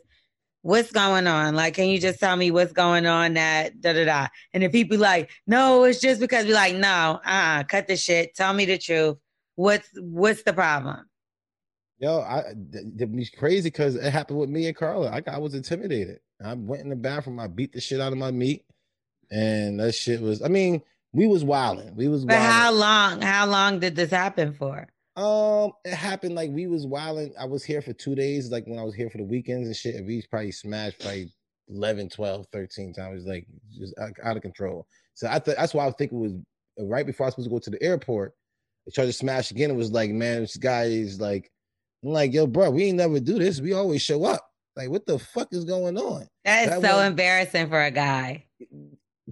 What's going on? Like, can you just tell me what's going on that da da da? And if people like, no, it's just because we like, no, uh uh cut the shit. Tell me the truth. What's what's the problem? Yo, I it's crazy because it happened with me and Carla. I I was intimidated. I went in the bathroom, I beat the shit out of my meat, and that shit was. I mean, we was wilding. We was. But wilding. how long? How long did this happen for? Um, it happened like we was wilding. I was here for two days, like when I was here for the weekends and shit. And we probably smashed like 11, 12, 13 times. Like just out, of control. So I th- that's why I think it was uh, right before I was supposed to go to the airport. I tried to smash again. It was like, man, this guy is like, I'm like, yo, bro, we ain't never do this. We always show up. Like, what the fuck is going on? That is That so was- embarrassing for a guy.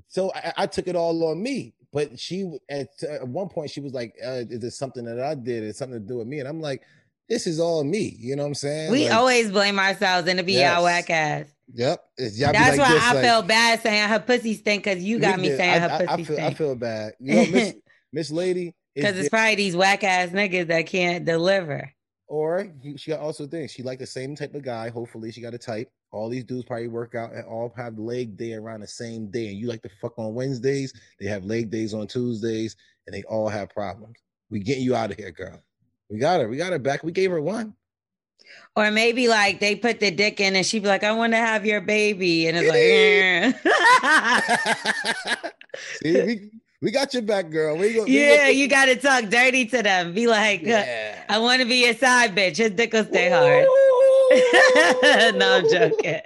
so I, I took it all on me. But she at, at one point she was like, uh, "Is it something that I did? It's something to do with me?" And I'm like, "This is all me." You know what I'm saying? We Like, always blame ourselves and it be Yes. whack ass. Yep. Y'all That's like why this, I like, felt bad saying her pussy stink because you got me did. saying I, her I- pussy I feel, I feel bad. You know, Miss Miss Lady. Because it's di- probably these whack ass niggas that can't deliver. or she also thinks She like the same type of guy. Hopefully, she got a type. All these dudes probably work out and all have leg day around the same day. And you like to fuck on Wednesdays. They have leg days on Tuesdays, and they all have problems. We getting you out of here, girl. We got her. We got her back. We gave her one. Or maybe like they put the dick in and she'd be like, I want to have your baby. And it's like. See, we, we got your back, girl. We go, we yeah, go- you got to talk dirty to them. Be like, Yeah. I want to be your side bitch. His dick will stay hard. no, I'm joking.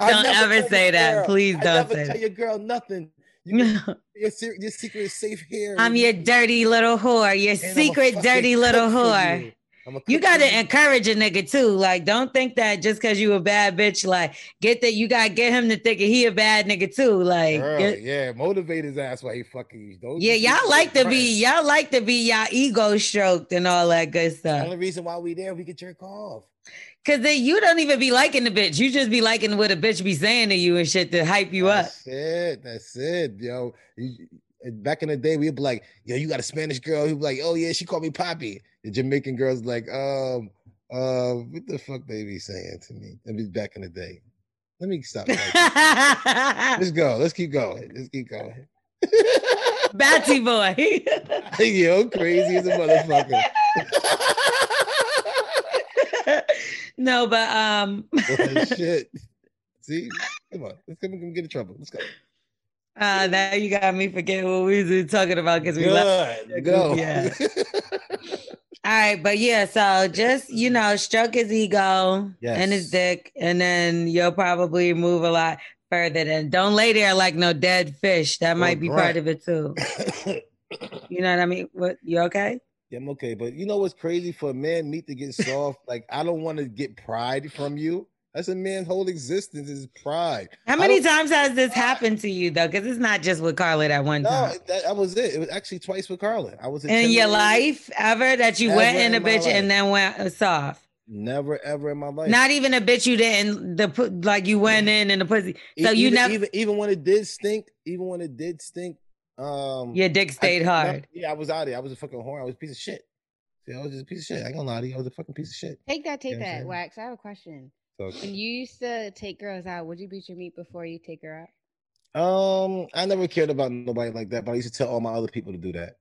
Don't ever say that. Please don't never say tell your girl nothing. You, your, your secret is safe here. I'm your dirty little whore. Your And secret dirty little whore. You, You gotta encourage a nigga too. Like, don't think that just because you a bad bitch, like, get that you got to get him to think he a bad nigga too. Like, Girl, get- yeah, motivate his ass while he fucking you. Don't yeah, y'all like to it's be, y'all like to be y'all ego stroked and all that good stuff. The only reason why we there, we could jerk off. Cause then you don't even be liking the bitch. You just be liking what a bitch be saying to you and shit to hype you up. That's it. That's it, yo. Back in the day, we'd be like, yo, you got a Spanish girl. He'd be like, oh yeah, she called me Poppy. The Jamaican girls like, um, uh, what the fuck they be saying to me? That was back in the day. Let me stop. Let's go. Let's keep going. Let's keep going. Batty boy. yo, crazy as a motherfucker. no, but um Oh, shit. See, come on, let's come, come get in trouble. Let's go. uh now you got me forget what we was talking about because we left. Go. Yeah. All right, but yeah, so just you know, stroke his ego and his dick, and then you'll probably move a lot further. Than don't lay there like no dead fish. That might be part of it too. You know what I mean? What you okay? Yeah, I'm okay. But you know what's crazy for a man meat to get soft? like I don't want to get pride from you. That's a man's whole existence is pride. How many times has this happened to you though? Because it's not just with Carla that one No, time. that, that was it. It was actually twice with Carla. I was In your life ever that you went in a bitch life. and then went uh, soft? Never ever in my life. Not even a bitch you didn't the like you went in and the pussy. So E- you even, never even even when it did stink, even when it did stink, um your dick I- stayed no, hard. yeah, I was out there. I was a fucking whore. I was a piece of shit. See, I was just a piece of shit. I ain't gonna lie to you. I was a fucking piece of shit. Take that, take You know that. Wax. I have a question. So, When you used to take girls out, would you beat your meat before you take her out? um, I never cared about nobody like that, but I used to tell all my other people to do that.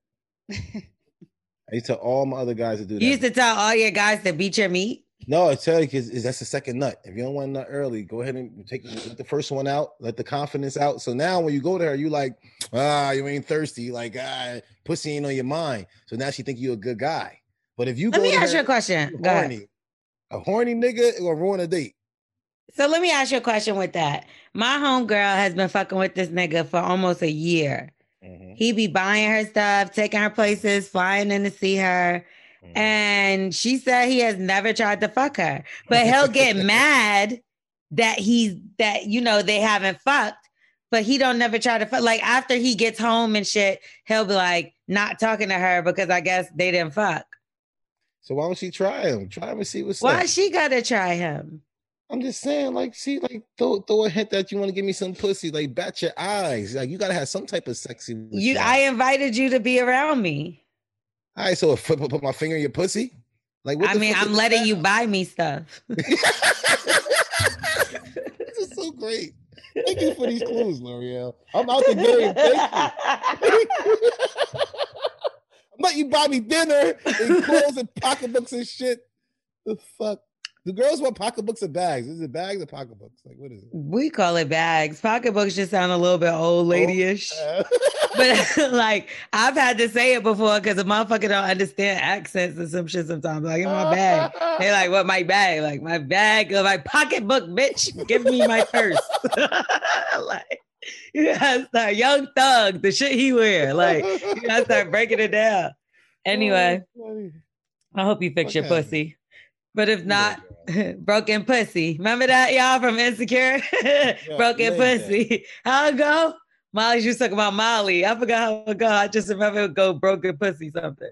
I used to tell all my other guys to do that. You used to tell all your guys to beat your meat. No, I tell you, because that's the second nut. If you don't want a nut early, go ahead and take let the first one out, let the confidence out. So now when you go there, you like, ah, you ain't thirsty, like ah, pussy ain't on your mind. So now she think you a good guy. But if you Let go me ask her you a question. you Go ahead. horny, a horny nigga will ruin a date. So let me ask you a question with that. My homegirl has been fucking with this nigga for almost a year. Mm-hmm. He be buying her stuff, taking her places, flying in to see her. Mm-hmm. And she said he has never tried to fuck her, but he'll get mad that he's that you know they haven't fucked, but he don't never try to fuck. Like after he gets home and shit, he'll be like not talking to her because I guess they didn't fuck. So why don't she try him? Try him and see what's Why up. she gotta try him? I'm just saying, like, see, like, throw, throw a hint that you want to give me some pussy. Like, bat your eyes. Like, you gotta have some type of sexy. You. I invited you to be around me. All right, so if I put my finger in your pussy, like, what I mean, I'm letting that? you buy me stuff. This is so great. Thank you for these clues, Lore'l. I'm out the game. Thank you. I'm letting you buy me dinner and clothes and pocketbooks and shit. The fuck? The girls want pocketbooks or bags. Is it bags or pocketbooks? Like, what is it? We call it bags. Pocketbooks just sound a little bit old lady-ish. Oh, but like I've had to say it before because the motherfucker don't understand accents and some shit sometimes. Like in my bag. They like, what my bag? Like my bag or my pocketbook, bitch. Give me my purse. like you gotta start young thug, the shit he wear. Like you gotta start breaking it down. Anyway, oh, I hope you fix your pussy. But if not, broken pussy. Remember that, y'all from Insecure? broken like pussy. How it go? Molly, you talking about Molly. I forgot how it go. I just remember it go broken pussy something.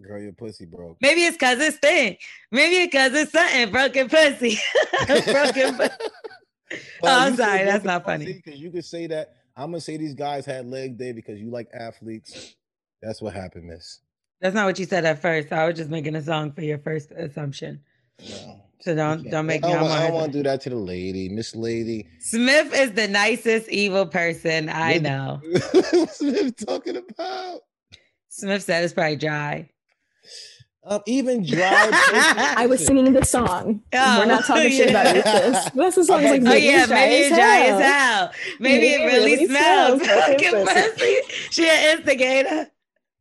Girl, your pussy broke. Maybe it's cause it's thing. Maybe it's cause it's something broken pussy. broken pussy. Oh, I'm sorry, that's not funny. Because you could say that. I'm gonna say these guys had leg day because you like athletes. That's what happened, Miss. That's not what you said at first. I was just making a song for your first assumption. So don't don't make I don't, I'm want, I don't gonna- want to do that to the lady, Miss Lady. Smith is the nicest evil person I What- know. Smith talking about? Smith said it's probably dry. Um, even dry. I was singing the song. Oh, We're not talking shit about you, yeah. sis. That's the song. Like, oh yeah, maybe it's dry hell. as hell. Maybe it really, smells. Fucking pussy. She an instigator.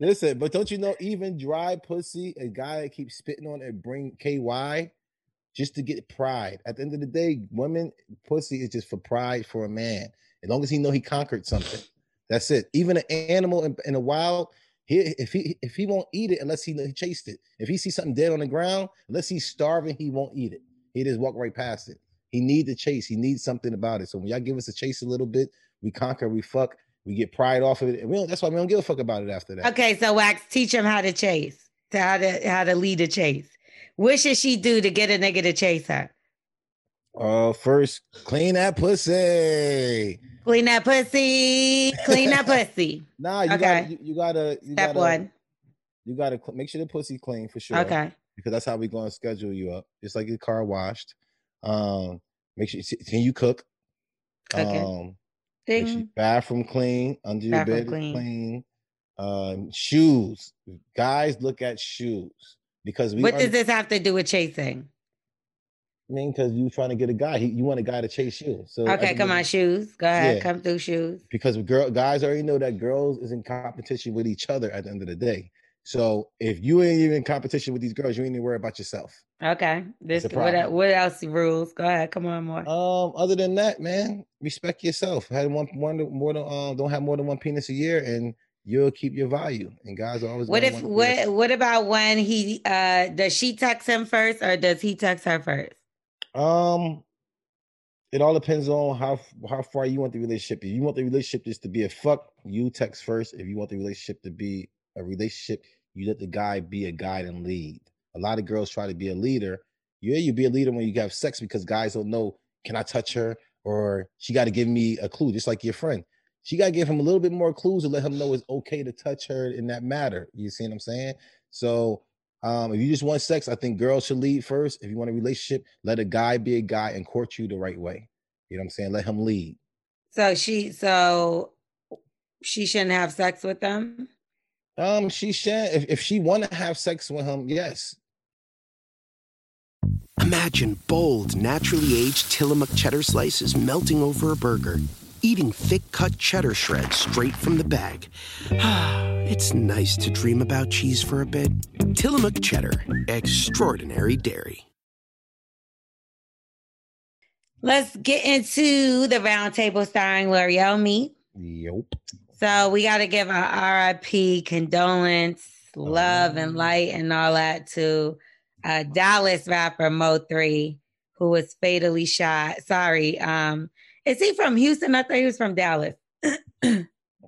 Listen, but don't you know even dry pussy, a guy that keeps spitting on it bring KY just to get pride. At the end of the day, women pussy is just for pride for a man. As long as he know he conquered something. That's it. Even an animal in, in the wild, he if he if he won't eat it unless he, he chased it. If he sees something dead on the ground, unless he's starving, he won't eat it. He just walk right past it. He need to chase. He needs something about it. So when y'all give us a chase a little bit, we conquer, we fuck, we get pride off of it. And we don't, that's why we don't give a fuck about it after that. Okay, so Wax, teach him how to chase, to how to how to lead a chase. What should she do to get a nigga to chase her? Uh, first, clean that pussy. Clean that pussy. Clean that pussy. Nah, you Okay. gotta, you, you gotta, you Step gotta, one. You gotta cl- make sure the pussy clean for sure. Okay. Because that's how we gonna schedule you up, just like your car washed. Um, make sure can you cook? Cooking. Um, make sure bathroom clean, under your Bathroom bed clean. clean. Um, shoes. Guys look at shoes because we. What does this have to do with chasing? I mean, because you're trying to get a guy, he, you want a guy to chase you. So Okay, come on, shoes. Go ahead. Yeah. Come through shoes. because girl guys already know that girls is in competition with each other at the end of the day. So if you ain't even in competition with these girls, you ain't even worry about yourself. Okay. This what, what else rules? Go ahead. Come on, more. Um, other than that, man, respect yourself. Had one one more than um, don't have more than one penis a year, and you'll keep your value. And guys are always What if what what about when he uh does she text him first or does he text her first? um. It all depends on how how far you want the relationship. If you want the relationship just to be a fuck, you text first. If you want the relationship to be a relationship, you let the guy be a guide and lead. A lot of girls try to be a leader. Yeah, you be a leader when you have sex because guys don't know, can I touch her? Or she got to give me a clue, just like your friend. She got to give him a little bit more clues to let him know it's okay to touch her in that matter. You see what I'm saying? So um, if you just want sex, I think girls should lead first. If you want a relationship, let a guy be a guy and court you the right way. You know what I'm saying? Let him lead. So she so she shouldn't have sex with them. Um, she should if, if she want to have sex with him, yes. Imagine bold, naturally aged Tillamook cheddar slices melting over a burger, eating thick cut cheddar shreds straight from the bag. it's nice to dream about cheese for a bit. Tillamook cheddar, extraordinary dairy. Let's get into the roundtable starring Lore'l Me. Yep. So we got to give our RIP condolence, love, and light, and all that to uh, Dallas rapper Mo3, who was fatally shot. Sorry, um, is he from Houston? I thought he was from Dallas.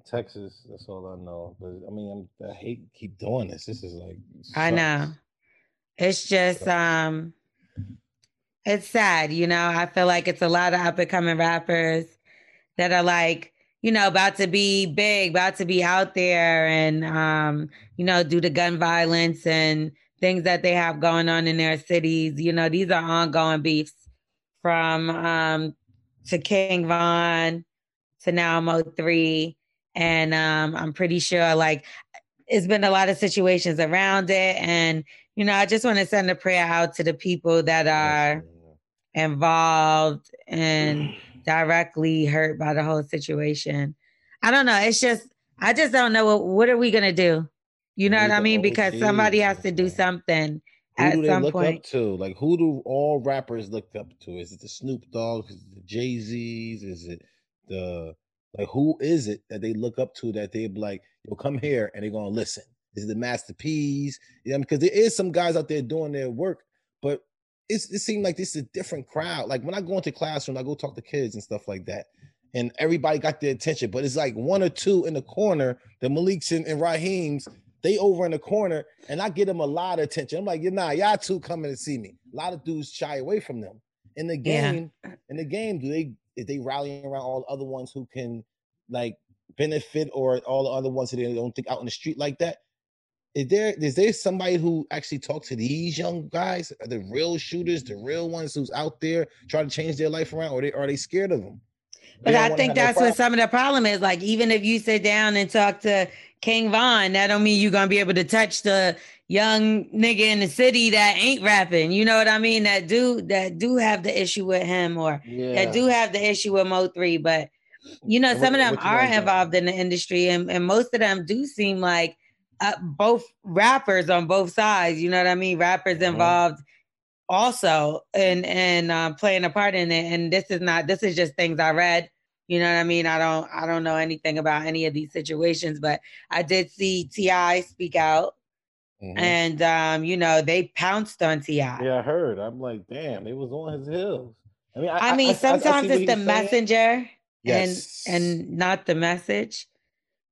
Texas, that's all I know. But I mean, I'm, I hate keep doing this. This is like I know. It's just um it's sad, you know. I feel like it's a lot of up and coming rappers that are like, you know, about to be big, about to be out there and um, you know, due to gun violence and things that they have going on in their cities, you know, these are ongoing beefs from um to King Von to now Mo3, and um, I'm pretty sure like it's been a lot of situations around it, and you know I just want to send a prayer out to the people that are involved and directly hurt by the whole situation. I don't know. It's just I just don't know what what are we gonna do. You know what I mean? Because somebody has to do something Who at do they some look point. up to? Like, who do all rappers look up to? Is it the Snoop Dogg? Is it the Jay Z's? Is it the like who is it that they look up to that they be like, yo, come here and they're gonna listen? Is it the Master P's? Because there is some guys out there doing their work, it's it seemed like this is a different crowd. Like when I go into classroom, I go talk to kids and stuff like that. And everybody got their attention, but it's like one or two in the corner, the Maliks and, and Raheem's, they over in the corner, and I get them a lot of attention. I'm like, yeah, nah, y'all two coming to see me. A lot of dudes shy away from them. In the Yeah. game, in the game, do they is they rallying around all the other ones who can like benefit or all the other ones that they don't think out in the street like that? Is there is there somebody who actually talk to these young guys, Are the real shooters, the real ones who's out there trying to change their life around, or they are they scared of them? But I think have no that's what some of the problem is. Like, even if you sit down and talk to King Von, that don't mean you're gonna be able to touch the young nigga in the city that ain't rapping. You know what I mean? That do that do have the issue with him, or Yeah. that do have the issue with Mo3. But you know, some what- of them are involved in the industry, and, and most of them do seem like uh, both rappers on both sides. You know what I mean? Rappers Mm-hmm. involved also and and uh, playing a part in it and this is not this is just things i read you know what i mean i don't i don't know anything about any of these situations but i did see T.I. speak out Mhm. and um you know they pounced on T.I. Yeah, I heard. I'm like, damn, it was on his heels. I mean, I, I mean I- sometimes it's the messenger Yes. and and not the message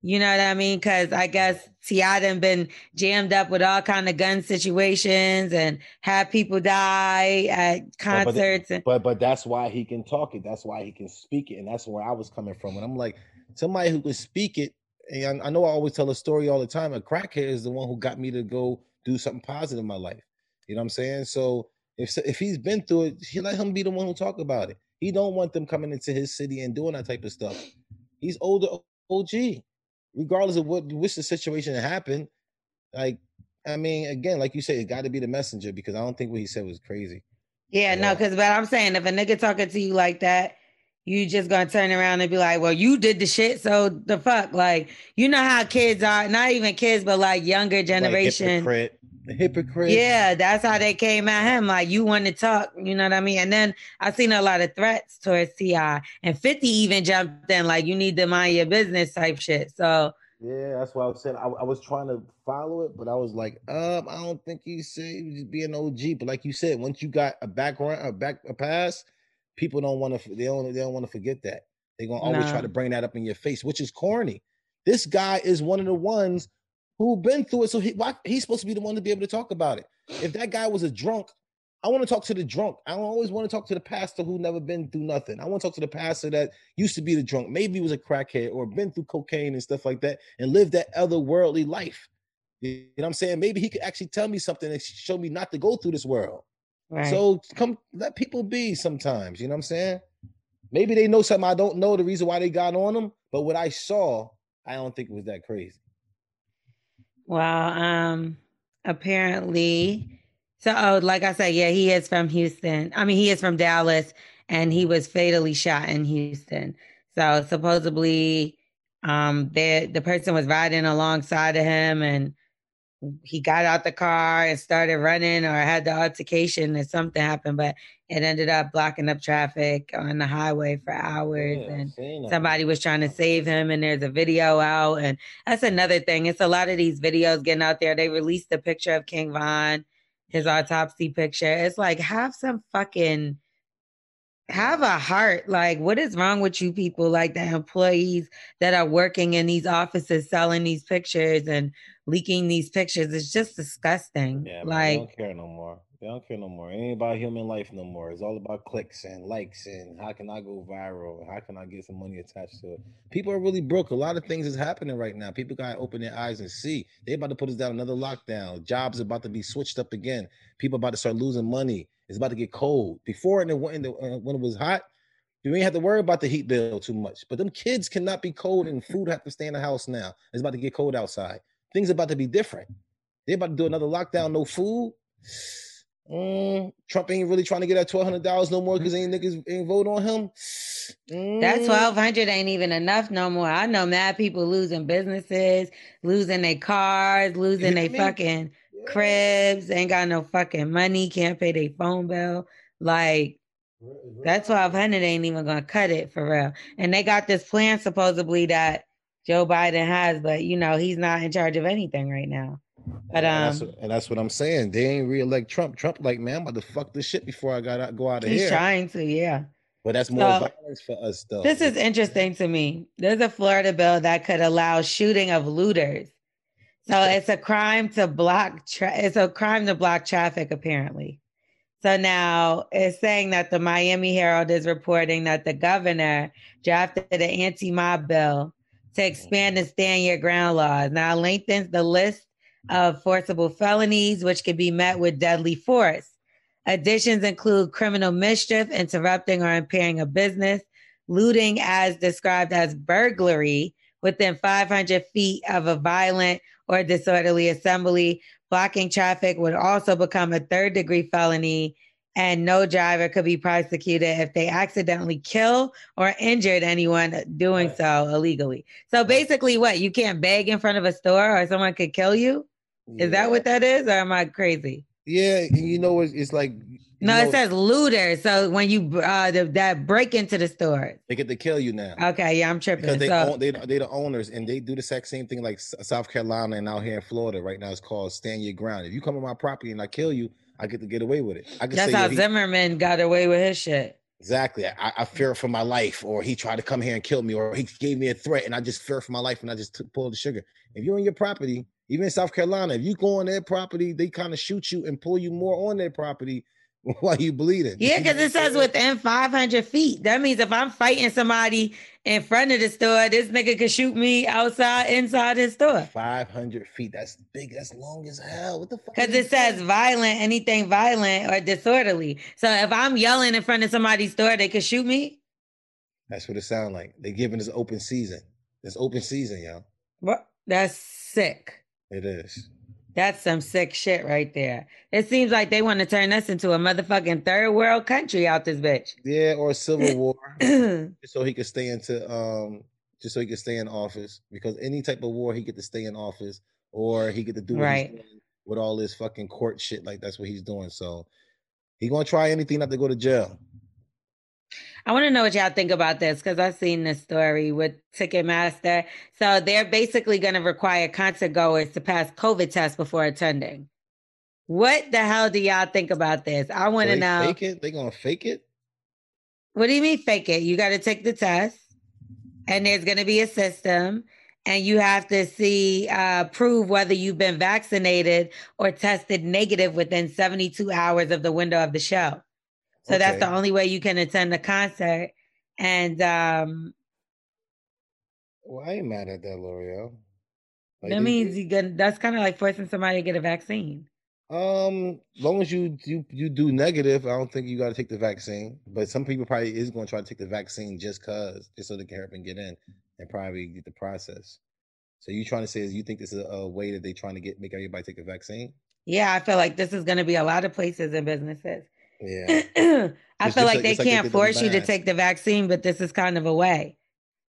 you know what i mean because i guess T.I. done been jammed up with all kind of gun situations and had people die at But- but, concerts but but that's why he can talk it. That's why he can speak it, and that's where I was coming from. And I'm like, somebody who can speak it. And I know I always tell a story all the time. A crackhead is the one who got me to go do something positive in my life. You know what I'm saying? So if if he's been through it, he let him be the one who talk about it. He don't want them coming into his city and doing that type of stuff. He's older OG, regardless of what which the situation happened. Like, I mean, again, like you said, it got to be the messenger because I don't think what he said was crazy. Yeah, no, uh, because but I'm saying if a nigga talking to you like that, you just gonna turn around and be like, "Well, you did the shit, so the fuck." Like, you know how kids are, not even kids, but like younger generation. hypocrite, the hypocrite. Yeah, that's how they came at him. Like, you want to talk, you know what I mean? And then I seen a lot of threats towards T.I., and Fifty even jumped in, like, "You need to mind your business" type shit. So Yeah, that's why I was saying I, I was trying to follow it, but I was like, um, I don't think you say he was just being OG. But like you said, once you got a background, a back a pass, people don't want to they don't they don't want to forget that. They're gonna always try to bring that up in your face, which is corny. This guy is one of the ones who been through it, so he why, he's supposed to be the one to be able to talk about it. If that guy was a drunk, I want to talk to the drunk. I don't always want to talk to the pastor who never been through nothing. I want to talk to the pastor that used to be the drunk, maybe he was a crackhead or been through cocaine and stuff like that, and lived that other worldly life. You know what I'm saying? Maybe he could actually tell me something and show me not to go through this world. Right. So come let people be sometimes. You know what I'm saying? Maybe they know something I don't know the reason why they got on them, but what I saw, I don't think it was that crazy. Well, um, apparently, so oh, like I said, yeah, he is from Houston. I mean, he is from Dallas, and he was fatally shot in Houston. So supposedly, um, the the person was riding alongside of him, and he got out the car and started running, or had the altercation, and something happened, but it ended up blocking up traffic on the highway for hours, Yeah, and somebody was trying to save him and there's a video out and that's another thing it's a lot of these videos getting out there they released a picture of king von his autopsy picture it's like have some fucking have a heart like what is wrong with you people like the employees that are working in these offices selling these pictures and leaking these pictures it's just disgusting Yeah, man, like don't care no more. They don't care no more. It ain't about human life no more. It's all about clicks and likes and how can I go viral? How can I get some money attached to it? People are really broke. A lot of things is happening right now. People gotta open their eyes and see. They about to put us down another lockdown. Jobs about to be switched up again. People about to start losing money. It's about to get cold. Before and uh, when it was hot, You ain't have to worry about the heat bill too much. But them kids cannot be cold and food have to stay in the house now. It's about to get cold outside. Things about to be different. They're about to do another lockdown, no food. Mm, Trump ain't really trying to get that twelve hundred dollars no more because ain't niggas ain't vote on him. That Mm, twelve hundred ain't even enough no more. I know mad people losing businesses, losing their cars, losing their fucking cribs, ain't got no fucking money, can't pay their phone bill. Like that twelve hundred ain't even gonna cut it for real. And they got this plan supposedly that Joe Biden has, but you know he's not in charge of anything right now. But and um, that's, what- and that's what I'm saying. They ain't reelect Trump. Trump like, man, I'm about to fuck this shit before I got out, go out of he's here. He's trying to, yeah. But that's more So- violence for us, though. This is interesting to me. There's a Florida bill that could allow shooting of looters. So it's a crime to block. Tra- it's a crime to block traffic, apparently. So now it's saying that the Miami Herald is reporting that the governor drafted an anti-mob bill to expand the stand your ground laws. Now lengthens the list of forcible felonies, which could be met with deadly force. Additions include criminal mischief, interrupting or impairing a business, looting as described as burglary within 500 feet of a violent or disorderly assembly. Blocking traffic would also become a third degree felony, and no driver could be prosecuted if they accidentally kill or injured anyone doing so illegally. So basically, what you can't beg in front of a store or someone could kill you? Is that what that is, or am I crazy? Yeah, and you know it's, it's like No, know, it says looter. So when you uh the, that break into the store. they get to kill you now. Okay, yeah, I'm tripping. because they so, own, they they the owners and they do the exact same thing like South Carolina and out here in Florida right now. It's called stand your ground. If you come on my property and I kill you, I get to get away with it. I can that's say how he- Zimmerman got away with his shit. exactly. I, I fear for my life, or he tried to come here and kill me, or he gave me a threat and I just fear for my life and I just took, pulled the sugar. If you're on your property, even in South Carolina, if you go on their property, they kind of shoot you and pull you more on their property while you bleeding. Yeah, because it says within 500 feet. That means if I'm fighting somebody in front of the store, this nigga could shoot me outside, inside his store. 500 feet. That's big. That's long as hell. What the fuck? Because it says violent, anything violent or disorderly. So if I'm yelling in front of somebody's store, they could shoot me. That's what it sounds like. They're giving us open season. It's open season, yo. What? That's sick. It is. That's some sick shit right there. It seems like they want to turn us into a motherfucking third world country out this bitch. Yeah, or a civil war, just so he could stay into um, just so he could stay in office. Because any type of war, he get to stay in office, or he get to do Right. with all this fucking court shit. Like that's what he's doing. So he gonna try anything not to go to jail. I want to know what y'all think about this because I've seen this story with Ticketmaster. So they're basically going to require concert goers to pass COVID tests before attending. What the hell do y'all think about this? I want to know. Fake it? They gonna fake it? What do you mean fake it? You got to take the test, and there's going to be a system, and you have to see uh, prove whether you've been vaccinated or tested negative within 72 hours of the window of the show. So that's the only way you can attend the concert. And um, Well, I ain't mad at that, Lore'l. Like, that means you get that's kind of like forcing somebody to get a vaccine. Um, long as you you you do negative, I don't think you got to take the vaccine. But some people probably is going to try to take the vaccine just cause, just so they can help and get in and probably get the process. So you trying to say is you think this is a, a way that they trying to get make everybody take a vaccine? Yeah, I feel like this is going to be a lot of places and businesses. Yeah, I It's feel like like- they it's like they can't did the force you to take the vaccine, but this is kind of a way.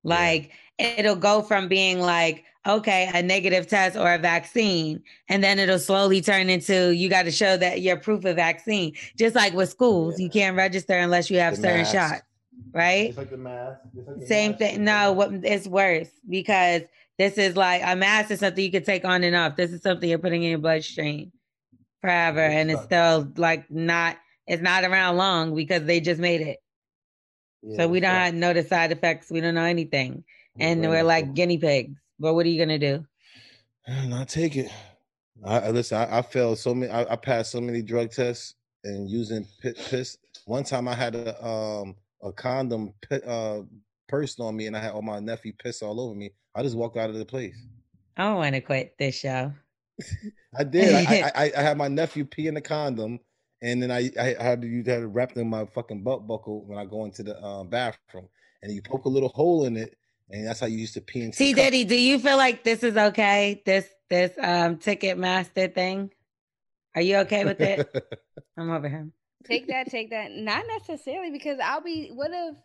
Like it'll go from being like, okay, a negative test or a vaccine, and then it'll slowly turn into you got to show that you're proof of vaccine. Just like with schools, you can't register unless you have The certain mask. shots, right? like the mask. It's like the Same mask. thing. No, what it's worse because this is like a mask is something you can take on and off. This is something you're putting in your bloodstream forever, and it's still like not. It's not around long because they just made it. Yeah, so we don't have know the side effects. We don't know anything, and right, we're like guinea pigs. But what are you gonna do? Not take it. I, I listen. I, I failed so many. I, I passed so many drug tests and using pi- piss. One time I had a um a condom uh person on me, and I had all my nephew piss all over me. I just walked out of the place. I don't want to quit this show. I did. I, I, I, I had my nephew pee in the condom, and then I I had to you had to wrap in my fucking butt buckle when I go into the um, bathroom, and you poke a little hole in it, and that's how you used to pee into. T the cup. Diddy, do you feel like this is okay? This this um Ticketmaster thing? Are you okay with it? I'm over him. take that, take that. Not necessarily because I'll be. What if?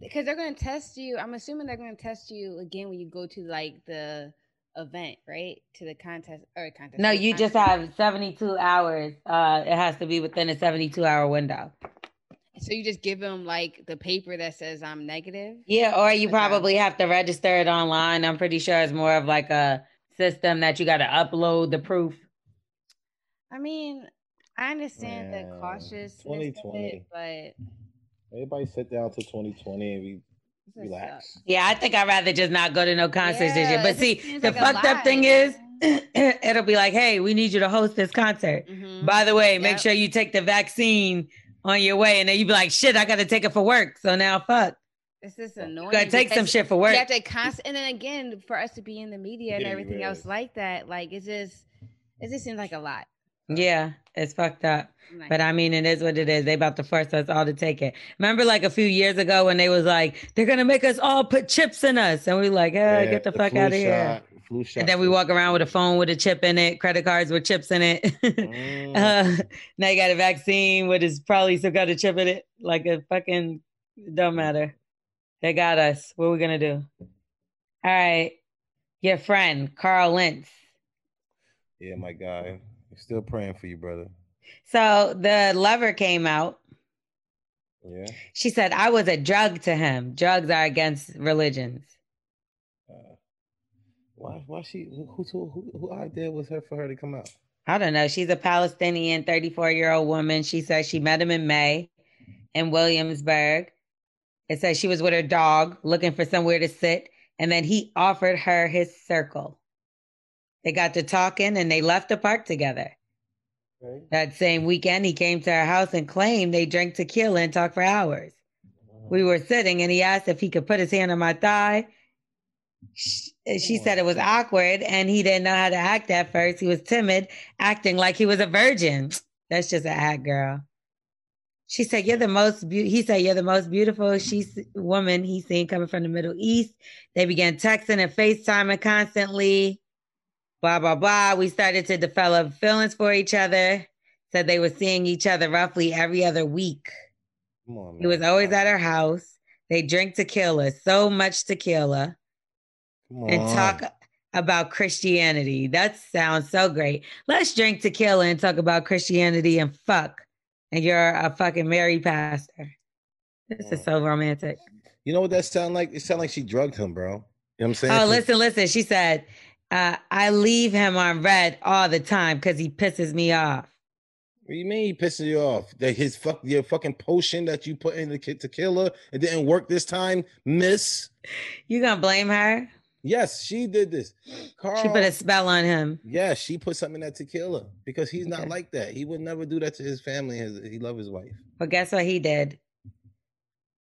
Because they're going to test you. I'm assuming they're going to test you again when you go to like the event, right? To the contest or contest. No, to the you just have 72 hours. Uh, it has to be within a 72 hour window. So you just give them like the paper that says I'm negative. Yeah, or you probably have to register it online. I'm pretty sure it's more of like a system that you got to upload the proof. I mean, I understand the Man, cautiousness of 2020. it, but Everybody sit down to 2020 and we this relax. Yeah, I think I'd rather just not go to no concerts this year. But see, the like fucked up thing is, it'll be like, hey, we need you to host this concert. Mhm. By the way, make sure you take the vaccine on your way. And then you'd be like, shit, I got to take it for work. So now fuck. This is annoying. gotta take some shit for work. You have to const- and then again, for us to be in the media and Yeah, everything yeah. else like that, like it's just, it just seems like a lot. Yeah, it's fucked up. I'm like, But I mean, it is what it is. They about to force us all to take it. Remember, like a few years ago when they was like, they're gonna make us all put chips in us, and we like, eh, Yeah, get the, the fuck out of here. shot, flu shot And then we walk around with a phone with a chip in it, credit cards with chips in it. Mm. uh, now you got a vaccine with is probably still got a chip in it. Like a fucking it don't matter. They got us. What are we gonna do? All right. Your friend, Carl Lentz. Yeah, my guy. I'm still praying for you, brother. So the lover came out. Yeah. She said, I was a drug to him. Drugs are against religions. Uh, why? Why she? Who? Who? Who, who idea was her for her to come out? I don't know. She's a Palestinian 34 year old woman. She says she met him in May in Williamsburg. It says she was with her dog looking for somewhere to sit. And then he offered her his circle. They got to talking and they left the park together. Okay. That same weekend, he came to our house and claimed they drank tequila and talked for hours. We were sitting and he asked if he could put his hand on my thigh. Sh- She said it was awkward and he didn't know how to act at first. He was timid, acting like he was a virgin. That's just an act, girl. She said, "You're the most." Be-, he said, "You're the most beautiful." She's woman he's seen coming from the Middle East. They began texting and FaceTiming constantly. Blah blah blah. We started to develop feelings for each other. Said they were seeing each other roughly every other week. Come on, He was always at her house. They drink tequila, so much tequila, Come and talk about Christianity. That sounds so great. Let's drink tequila and talk about Christianity and fuck. And you're a fucking married pastor. This is so romantic. You know what that sound like? It sound like she drugged him, bro. You know what I'm saying? Oh, listen, listen. She said, uh, I leave him on red all the time because he pisses me off. What do you mean he pisses you off? That his fuck your fucking potion that you put in the kid tequila it didn't work this time, Miss. You gonna blame her? Yes, she did this. Carl, She put a spell on him. yeah, she put something in that tequila because he's not like that. He would never do that to his family. His, he love his wife. But guess what he did?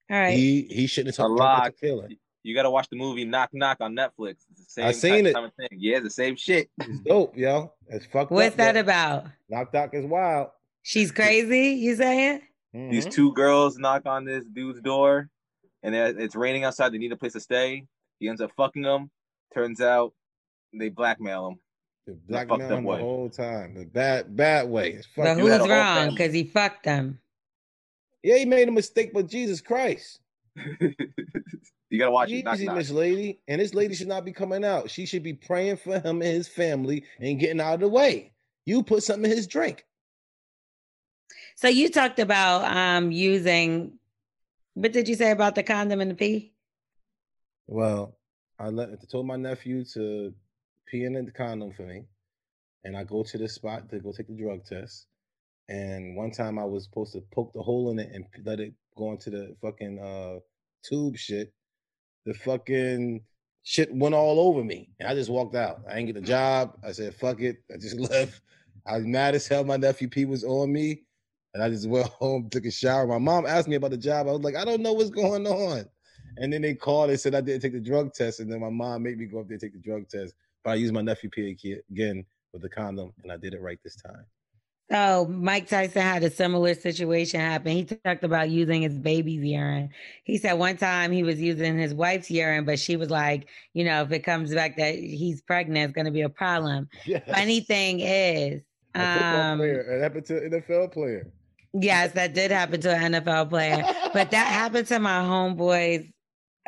All right. He he shouldn't A have lot. talked tequila. You gotta watch the movie Knock Knock on Netflix. It's the same I seen it. thing. Yeah, the same shit. It's dope, yo. It's fucked What's up. that though. about? Knock Knock is wild. She's crazy, you saying? These Mhm. two girls knock on this dude's door, and it's raining outside. They need a place to stay. He ends up fucking them. Turns out they blackmail him. The fucked blackmail up him the whole time. The bad bad way. But fucked You had who's wrong? Because he fucked them. Yeah, he made a mistake, but Jesus Christ. you gotta watch it. Knock Easy, Knock. this lady. And this lady should not be coming out. She should be praying for him and his family and getting out of the way. You put something in his drink. So you talked about um using what did you say about the condom and the pee? Well, I let I told my nephew to pee in the condom for me. And I go to the spot to go take the drug test. And one time I was supposed to poke the hole in it and let it go into the fucking uh tube shit. The fucking shit went all over me. And I just walked out. I ain't get a job. I said, fuck it. I just left. I was mad as hell. My nephew P was on me. And I just went home, took a shower. My mom asked me about the job. I was like, I don't know what's going on. And then they called and said I didn't take the drug test. And then my mom made me go up there take the drug test. But I used my nephew P again with the condom, and I did it right this time. So Mike Tyson had a similar situation happen. He talked about using his baby's urine. He said one time he was using his wife's urine, but she was like, you know, if it comes back that he's pregnant, it's going to be a problem. Yes. Funny thing is, um, player. It happened to an NFL player. Yes, that did happen to an NFL player. but that happened to my homeboy's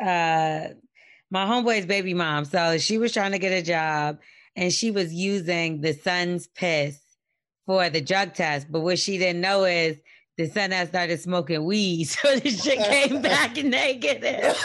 uh my homeboy's baby mom. So she was trying to get a job and she was using the son's piss for the drug test. But what she didn't know is the son had started smoking weed. So the shit came back negative.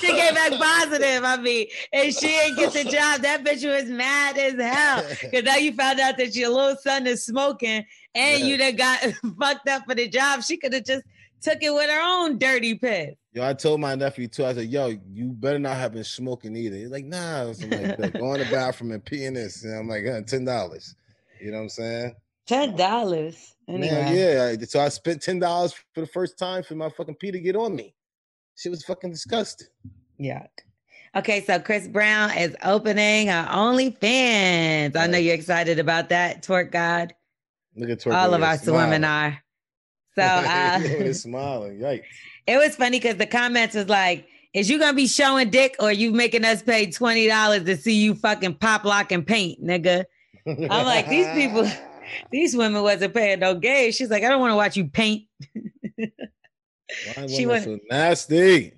she came back positive. I mean, and she didn't get the job. That bitch was mad as hell. Cause now you found out that your little son is smoking and you done got fucked up for the job. She could have just took it with her own dirty piss. Yo, I told my nephew too. I said, "Yo, you better not have been smoking either." He's like, "Nah." So I'm like, "Bet, go in the bathroom and pee in this." And I'm like, uh, ten dollars. You know what I'm saying? Ten dollars. Man, Anyway. yeah. I- So I spent ten dollars for the first time for my fucking pee to get on me. She was fucking disgusting. Yuck. Okay, so Chris Brown is opening her OnlyFans. I know you're excited about that, Twerk God. Look at Twerk All of our women are. So uh, smiling. Yikes. it was funny because the comments was like, is you gonna be showing dick or you making us pay twenty dollars to see you fucking pop lock and paint, nigga? I'm like, these people, these women wasn't paying no gay. She's like, I don't want to watch you paint. Why She was so nasty?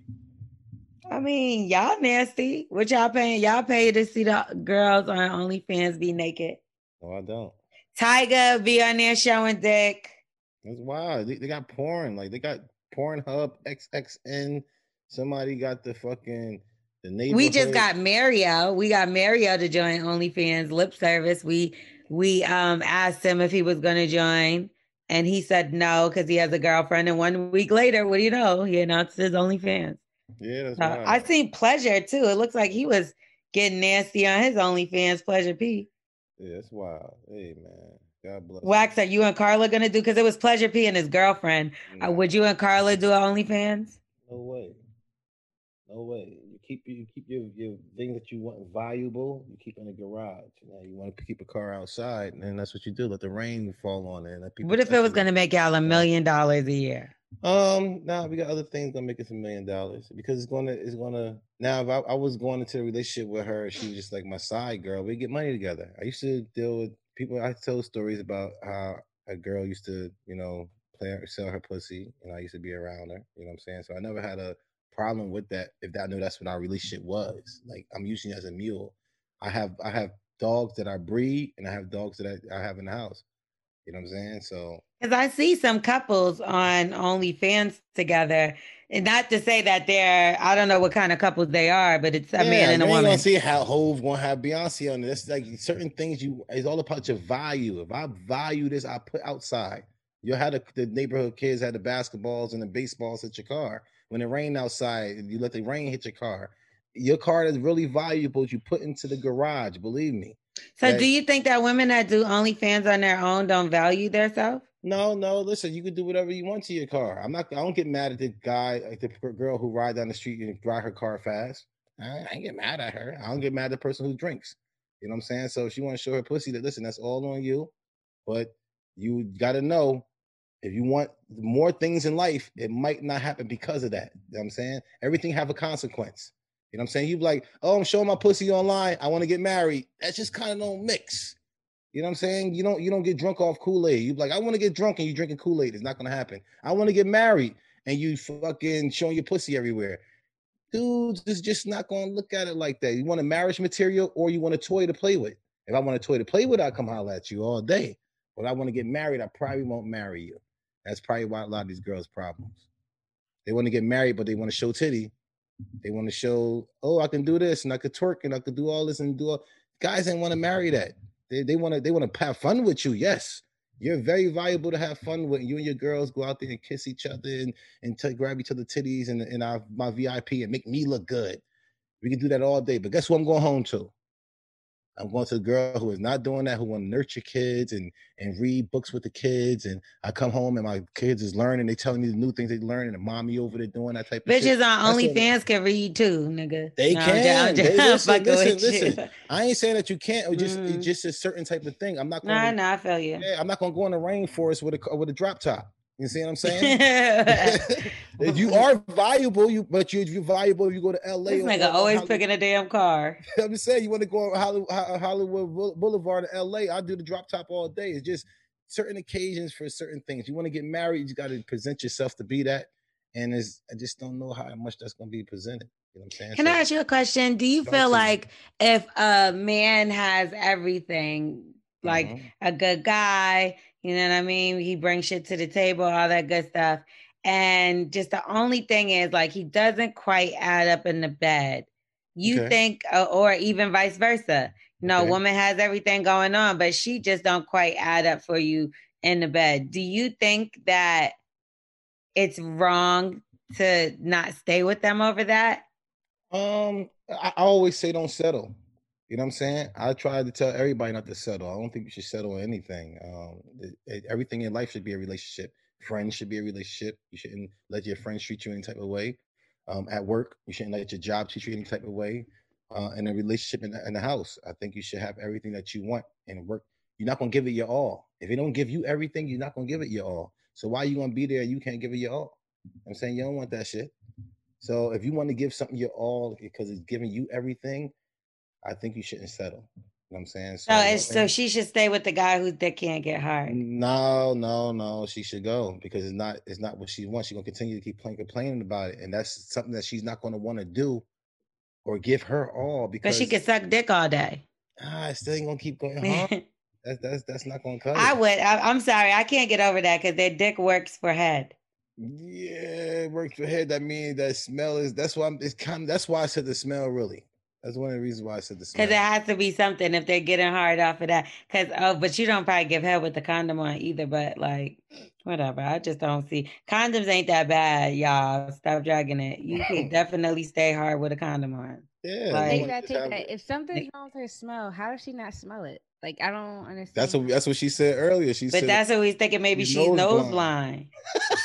I mean, y'all nasty. What y'all paying? Y'all pay to see the girls on OnlyFans be naked. No, I don't. Tiger be on there showing dick. That's wild. They, they got porn. Like they got Pornhub, XXN. Somebody got the fucking the neighborhood. We just got Mario. We got Mario to join OnlyFans lip service. We we um asked him if he was gonna join, and he said no because he has a girlfriend. And one week later, what do you know? He announced his OnlyFans. Yeah, that's Uh, wild. I seen Pleasure too. It looks like he was getting nasty on his OnlyFans. Pleasure P. Yeah, that's wild. Hey man, God bless. Wax, are you and Carla gonna do? Because it was Pleasure P and his girlfriend. Uh, would you and Carla do OnlyFans? No way. No way. Keep you keep your your things that you want valuable. You keep in the garage. You know, you want to keep a car outside, and that's what you do. Let the rain fall on it. What if it was gonna make y'all a million dollars a year? Um, nah, we got other things gonna make us a million dollars because it's gonna it's gonna now if I, I was going into a relationship with her, she was just like my side girl. We get money together. I used to deal with people. I tell stories about how a girl used to, you know, play her, sell her pussy, and I used to be around her. You know what I'm saying? So I never had a problem with that if I knew that's what our relationship was. Like I'm using it as a mule. I have I have dogs that I breed, and I have dogs that I, I have in the house. You know what I'm saying? So Because I see some couples on OnlyFans together, and not to say that they're I don't know what kind of couples they are, but it's a man and a woman. gonna see how Hov gonna have Beyonce on. That's like certain things you it's all about your value. If I value this, I put outside. You had the, the neighborhood kids had the basketballs and the baseballs at your car. When it rained outside, you let the rain hit your car. Your car is really valuable. You put into the garage. Believe me. So, That- do you think that women that do OnlyFans on their own don't value themselves? No, no. Listen, you can do whatever you want to your car. I'm not. I don't get mad at the guy, like the girl who ride down the street and drive her car fast. I, I ain't get mad at her. I don't get mad at the person who drinks. You know what I'm saying? So if she want to show her pussy, that listen, that's all on you. But you got to know if you want more things in life, it might not happen because of that. You know what I'm saying? Everything have a consequence. You know what I'm saying? You like, oh, I'm showing my pussy online. I want to get married. That's just kind of don't mix. You know what I'm saying? You don't you don't get drunk off Kool-Aid. You like, I want to get drunk and you drinking Kool-Aid. It's not gonna happen. I want to get married and you fucking showing your pussy everywhere. Dudes is just not gonna look at it like that. You want a marriage material or you want a toy to play with. If I want a toy to play with, I'll come holler at you all day. But I want to get married, I probably won't marry you. That's probably why a lot of these girls' problems. They want to get married, but they want to show titty. They want to show, oh, I can do this and I could twerk and I could do all this and do all. Guys ain't want to marry that. They they want to they want to have fun with you. Yes, you're very valuable to have fun with. You and your girls go out there and kiss each other and and to grab each other titties and and our my VIP and make me look good. We can do that all day. But guess what? I'm going home to I'm going to the girl who is not doing that, who want to nurture kids and and read books with the kids. And I come home and my kids is learning. They telling me the new things they learn, and mommy over there doing that type of shit. Bitches on That's what- OnlyFans can read too, nigga. They No, I'm can. just- I'm They- listen, listen, listen. I ain't saying that you can't. It just Mhm. it's just a certain type of thing. I'm not going. Nah, to, nah, I feel you. Yeah, I'm not gonna go in the rainforest with a with a drop top. You see what I'm saying? If you are valuable, you but you you're valuable if you go to LA. This nigga always Hollywood. picking a damn car. I'm just saying, you want to go on Hollywood, Hollywood Boulevard in LA. I do the drop top all day. It's just certain occasions for certain things. You want to get married, you got to present yourself to be that. And it's, I just don't know how much that's going to be presented. You know what I'm saying? Can So- I ask you a question? Do you feel tease me. like if a man has everything, like Mhm. a good guy, you know what I mean? He brings shit to the table, all that good stuff. And just the only thing is, like, he doesn't quite add up in the bed. You Okay. think, uh, or even vice versa. You know, Okay. woman has everything going on, but she just don't quite add up for you in the bed. Do you think that it's wrong to not stay with them over that? Um, I always say don't settle. You know what I'm saying? I try to tell everybody not to settle. I don't think you should settle on anything. Um, it- it- everything in life should be a relationship. Friends should be a relationship. You shouldn't let your friends treat you any type of way. Um, at work, you shouldn't let your job treat you any type of way. Uh, in a relationship in the, in the house, I think you should have everything that you want in work. You're not gonna give it your all. If it don't give you everything, you're not gonna give it your all. So why are you gonna be there? and You can't give it your all. I'm saying you don't want that shit. So if you want to give something your all because it's giving you everything, I think you shouldn't settle. You know what I'm saying? So it's so she should stay with the guy who that can't get hard. no, no, no. She should go because it's not it's not what she wants. She's gonna continue to keep playing, complaining about it, and that's something that she's not gonna want to do or give her all But because she could suck dick all day. ah, it still ain't gonna keep going. Huh? that's that's that's not gonna cut. I it. would. I, I'm sorry, I can't get over that because their dick works for head. Yeah, it works for head. That means that smell is. That's why I'm. It's kind. Of, that's why I said the smell. Really, that's one of the reasons why I said this. Because it has to be something if they're getting hard off of that. Because oh, but you don't probably give head with the condom on either. But like, whatever. I just don't see condoms ain't that bad, y'all. Stop dragging it. You can definitely stay hard with a condom on. Yeah, Like- Take that, take that. If something's wrong with her smell, how does she not smell it? Like I don't understand. That's what that's what she said earlier. She But said that's what he's thinking. Maybe she's she's nose nose blind. blind.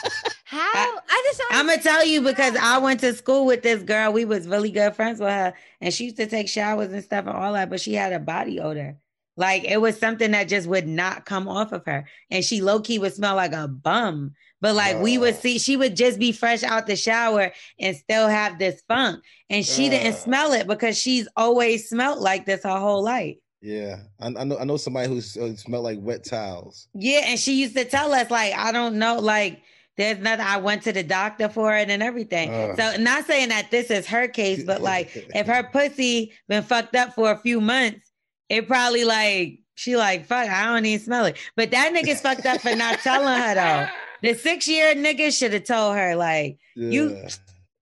How? I just I'm gonna tell you because I went to school with this girl. We was really good friends with her, and she used to take showers and stuff and all that. But she had a body odor, like it was something that just would not come off of her, and she low key would smell like a bum. But like we would see, she would just be fresh out the shower and still have this funk, and she didn't smell it because she's always smelled like this her whole life. Yeah, I, I know. I know somebody who uh, smelled like wet towels. Yeah, and she used to tell us like, I don't know, like there's nothing. I went to the doctor for it and everything. Ugh. So not saying that this is her case, but like if her pussy been fucked up for a few months, it probably like she like fuck. I don't even smell it. But that nigga's fucked up for not telling her though. The six year nigga should have told her like you.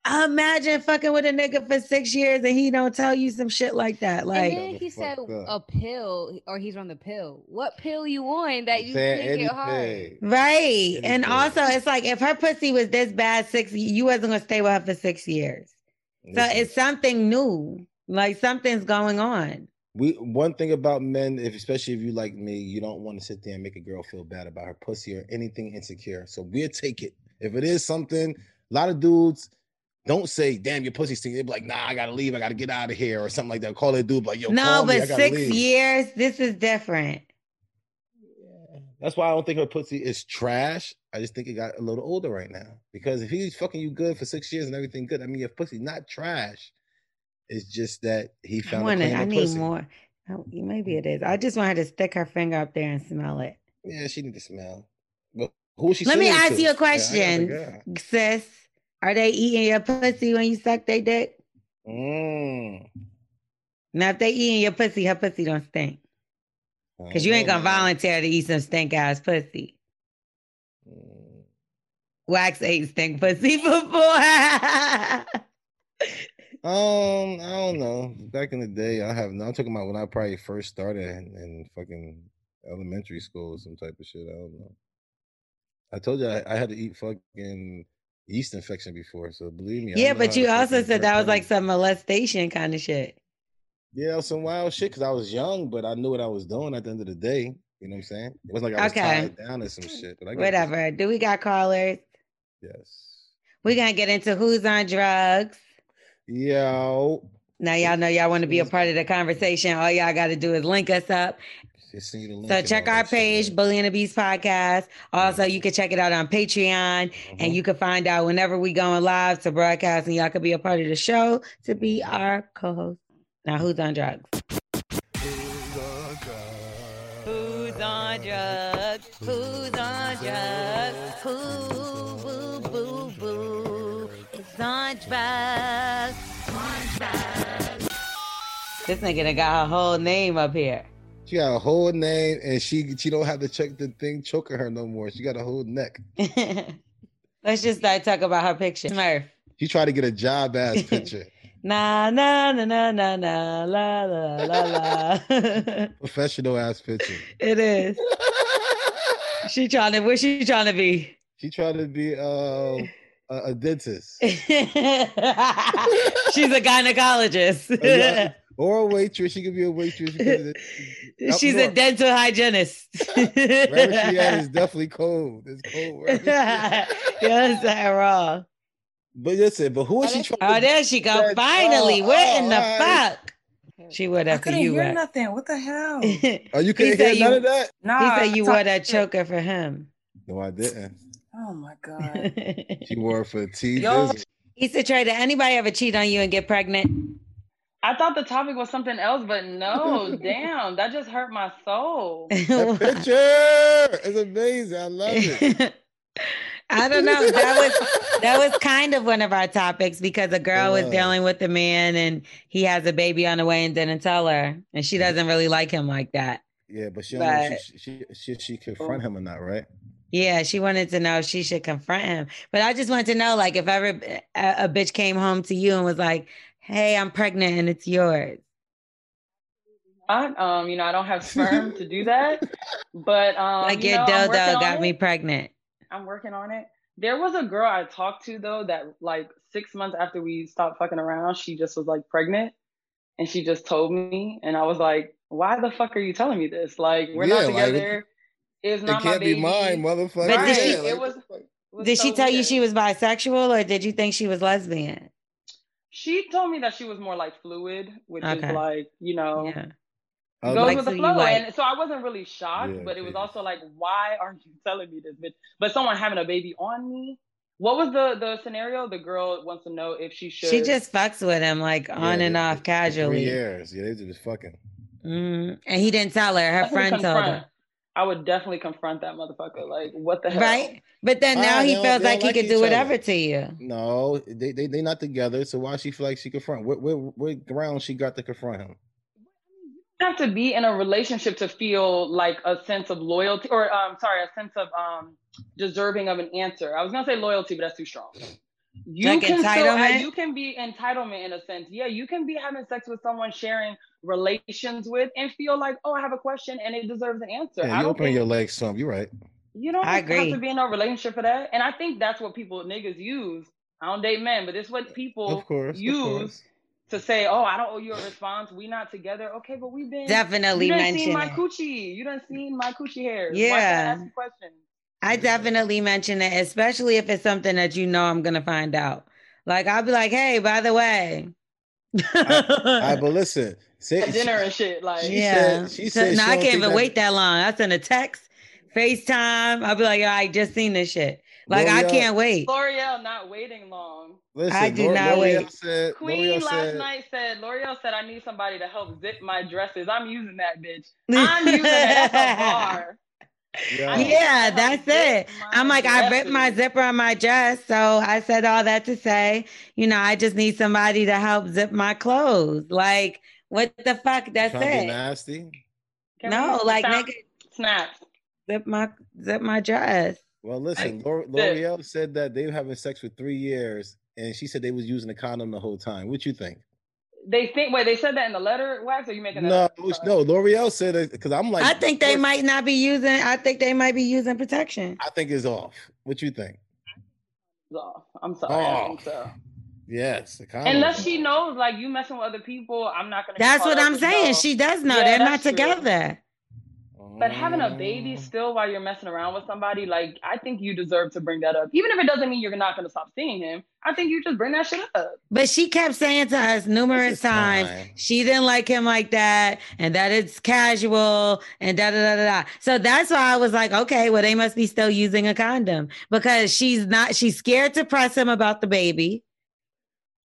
Yeah. Imagine fucking with a nigga for six years and he don't tell you some shit like that. Like and then he said up. a pill, or he's on the pill. What pill you on that you Saying can't get hard? anything. Right. And also, it's like if her pussy was this bad six, you wasn't gonna stay with her for six years. So Listen, it's something new. Like something's going on. we one thing about men, if especially if you like me, you don't want to sit there and make a girl feel bad about her pussy or anything insecure. So we'll take it. If it is something, a lot of dudes don't say, "Damn, your pussy stinks." They'd be like, "Nah, I gotta leave. I gotta get out of here," or something like that. Call that dude like, "Yo, no. I but six leave." years, this is different. That's why I don't think her pussy is trash. I just think it got a little older right now. Because if he's fucking you good for six years and everything good, I mean, your pussy not trash. It's just that he found cleaner I need pussy. more. Oh, maybe it is. I just want her to stick her finger up there and smell it. Yeah, she need to smell. But who is she? Let me ask to? you a Yeah, I question, out. sis. Are they eating your pussy when you suck their dick? Mm. Now, if they eating your pussy, her pussy don't stink. Cause you ain't gonna volunteer to eat some stink ass pussy. Mm. Wax ate stink pussy before. Um, I don't know. Back in the day, I have. I'm talking about when I probably first started in, in fucking elementary school or some type of shit. I don't know. I told you I, I had to eat fucking yeast infection before, so believe me. Yeah, but you also said that was like some molestation kind of shit. Yeah, some wild shit because I was young, but I knew what I was doing at the end of the day. You know what I'm saying? It wasn't like I was Okay. tied down to some shit. But I Whatever. Do we got callers? Yes. We're gonna get into who's on drugs. Yo. Now y'all know y'all want to be a part of the conversation. All y'all got to do is link us up. Just send the link So check our page, Bully and the Beast Podcast. Also, you can check it out on Patreon, Mm-hmm. and you can find out whenever we going live to broadcast, and y'all could be a part of the show to be our co-host. Now, who's on drugs? Who's on drugs? Who's on drugs? Who, boo, boo, boo, is on drugs? This nigga done got her whole name up here. She got a whole name and she she don't have to check the thing choking her no more. She got a whole neck. Let's just start talking about her picture. Smurf. She tried to get a job ass picture. Na na na na na na la la la la. Professional ass picture. it is. She trying to. Where she trying to be? She trying to be uh, a, a dentist. She's a gynecologist. Or a waitress. She could be a waitress. She could- She's a north. dental hygienist. Wherever she at is definitely cold. It's cold. wherever she at. you understand wrong. But listen, but who is she trying Oh, to there she go. That's- Finally, oh, what in the oh, alright. fuck? She would I have for couldn't you. hear Rex. nothing. What the hell? Oh, you He couldn't said hear none you- of that? Nah, he I said you talk- wore that choker for him. No, I didn't. Oh my god. She wore it for T. Yo. Dizzle. Issa Trey, did anybody ever cheat on you and get pregnant? I thought the topic was something else, but no, damn, that just hurt my soul. That picture is amazing. I love it. I don't know. That was that was kind of one of our topics because a girl was was. dealing with a man and he has a baby on the way and didn't tell her, and she mm-hmm. doesn't really like him like that. Yeah, but she don't But- she, she, she, she confront him or not, right? Yeah, she wanted to know if she should confront him. But I just wanted to know, like, if ever a, a bitch came home to you and was like, "Hey, I'm pregnant and it's yours." I, um, you know, I don't have sperm to do that, but um, like you your know, I'm working dildo got me pregnant. I'm working on it. There was a girl I talked to though that like six months after we stopped fucking around, she just was like pregnant, and she just told me, and I was like, "Why the fuck are you telling me this? Like, we're Yeah, not like, together. it's It not my can't baby. be mine, motherfucker. But did Right. she- it was. it was Did she so tell you she was bisexual or did you think she was lesbian? She told me that she was more like fluid, which Okay. is like you know. Yeah. I goes like- with the who you flow. like. And so I wasn't really shocked, Yeah, but it was okay. also like, why are you telling me this, bitch? But someone having a baby on me. What was the the scenario? The girl wants to know if she should. She just fucks with him like on Yeah, and they- off for Three casually. years. Yeah, they just fucking. Mm, and he didn't tell her. Her Definitely friend told her. Confront. I would definitely confront that motherfucker. Like, what the hell? Right? But then now Ah, he feels like he like could do whatever other. to you. No, they they they not together. So why she feel like she confront? What what what ground she got to confront him? You have to be in a relationship to feel like a sense of loyalty, or um, sorry, a sense of um deserving of an answer. I was gonna say loyalty, but that's too strong. You Like can still, you can be entitlement in a sense. Yeah, you can be having sex with someone, sharing relations with, and feel like, oh, I have a question and it deserves an answer. Yeah, I you don't open think your legs some. You're right. you don't I have to be in a relationship for that. And I think that's what people niggas use. I don't date men, but it's what people Of course, of use course. to say, "Oh, I don't owe you a response. We not together." Okay, but we've been Definitely You done mention seen my it. coochie. You done seen my coochie hairs. Why Yeah. can't I ask you questions? I definitely mention it, especially if it's something that you know I'm gonna find out. Like I'll be like, hey, by the way. All right, but listen. Say, At dinner and shit. Like, She yeah. said- she said no, she I can't even that- wait that long. I send a text, FaceTime. I'll be like, "Yo, I just seen this shit. Like I can't wait. Lore'l not waiting long. Listen, I do Lore'l not wait. Said, Queen Lore'l last said, night said, Lore'l said, I need somebody to help zip my dresses. I'm using that bitch. I'm using that. That's a bar. Yeah. Yeah, that's it. I'm like, I ripped my zipper on my dress. So I said all that to say, you know, I just need somebody to help zip my clothes. Like, what the fuck? That's trying to be it. nasty. Can No, like, stop? nigga, Snaps. zip my zip my dress. Well, listen, L'Ore- Lore'l said that they were having sex for three years, and she said they was using a condom the whole time. What you think? They think, wait, they said that in the letter, Wax, or you making that No, up? No, Lore'l said it because I'm like, I think they might not be using. I think they might be using protection. I think it's off. What you think? It's off. I'm sorry. I think Oh. so. Yes, the. Unless she knows, like you messing with other people, I'm not gonna. That's what I'm saying. y'all. She does know Yeah, they're not that's true. together. But having a baby mm. still while you're messing around with somebody, like I think you deserve to bring that up. Even if it doesn't mean you're not gonna stop seeing him, I think you just bring that shit up. But she kept saying to us numerous times fine. she didn't like him like that and that it's casual and da da da da da. So that's why I was like, okay, well, they must be still using a condom because she's not, she's scared to press him about the baby.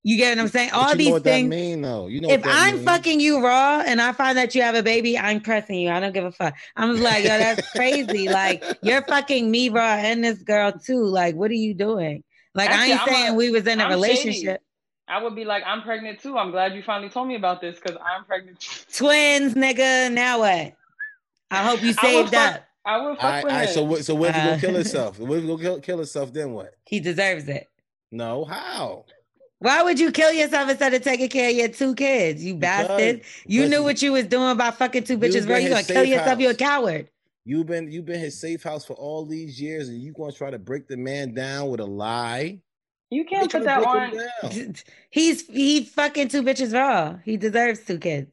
You get what I'm saying? All you these know what things. that mean though. You know if what that I'm mean. fucking you raw and I find that you have a baby, I'm pressing you. I don't give a fuck. I'm like, yo, that's crazy. like you're fucking me raw and this girl too. Like, what are you doing? Like I ain't I'm saying a- we was in a I'm shady. relationship. I would be like, I'm pregnant too. I'm glad you finally told me about this because I'm pregnant. too. Twins, nigga. Now what? I hope you I would saved fuck- I would fuck All right, with all right, him. so what? So what if you Uh, go kill herself? What if you go kill, kill herself? Then what? He deserves it. No, how? Why would you kill yourself instead of taking care of your two kids? You bastard. You knew what you was doing by fucking two bitches, bro. been You gonna kill safe yourself, you're a coward. You've been you've been his safe house for all these years, and you gonna try to break the man down with a lie? You can't put that to on. break him down. He's he fucking two bitches raw. He deserves two kids.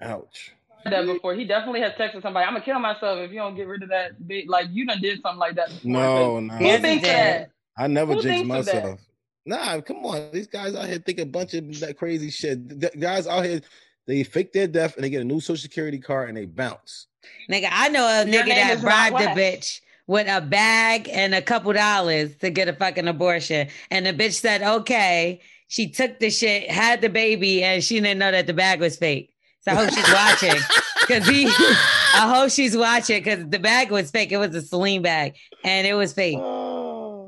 Ouch. that before. He definitely has texted somebody. I'm gonna kill myself if you don't get rid of that big. Like you done did something like that. Before. No, no. Who thinks that? I never Who jinx that? myself. Nah, come on. These guys out here think a bunch of that crazy shit. The guys out here, they fake their death and they get a new social security card and they bounce. Nigga, I know a Your nigga name that is not bribed a bitch with a bag and a couple dollars to get a fucking abortion. And the bitch said, okay. She took the shit, had the baby, and she didn't know that the bag was fake. So I hope she's watching. Cause he I hope she's watching because the bag was fake. It was a Celine bag and it was fake. Oh,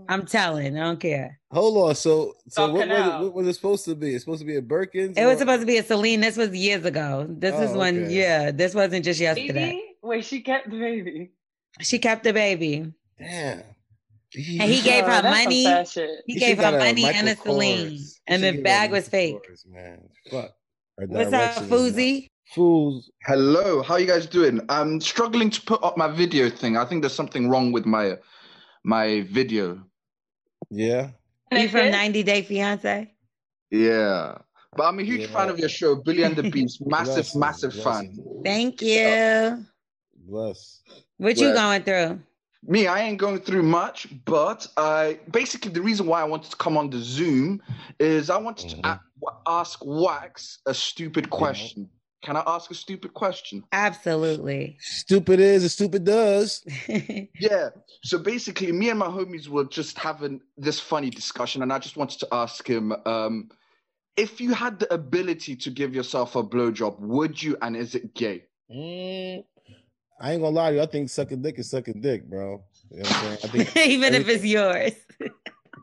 I'm telling, I don't care. Hold on. So, so South what was, it, what was it supposed to be? It's supposed to be a Birkins? It was supposed to be a Celine. This was years ago. This is Oh, when, okay. yeah, this wasn't just yesterday. Baby? Wait, she kept the baby. She kept the baby. Damn. And he gave her that's money. sad shit. He gave her got a money and a Michael Celine. And the bag was fake. Michael Kors, man. Fuck. What's up, direction is Foozy? Fools. Hello, how you guys doing? I'm struggling to put up my video thing. I think there's something wrong with my my video. Yeah. You from 90 Day Fiance? Yeah. But I'm a huge fan of your show, Billy and the Beast. Massive, Bless massive bless fan. him. Thank you. Bless. What you Yeah. going through? Me, I ain't going through much, but I basically the reason why I wanted to come on the Zoom is I wanted to mm-hmm. a- ask Wax a stupid question. Can I ask a stupid question? Absolutely. Stupid is and stupid does. Yeah. So basically, me and my homies were just having this funny discussion, and I just wanted to ask him um, if you had the ability to give yourself a blowjob, would you, and is it gay? Mm, I ain't gonna lie to you. I think sucking dick is sucking dick, bro. You know what I'm saying? I think Even if it's yours.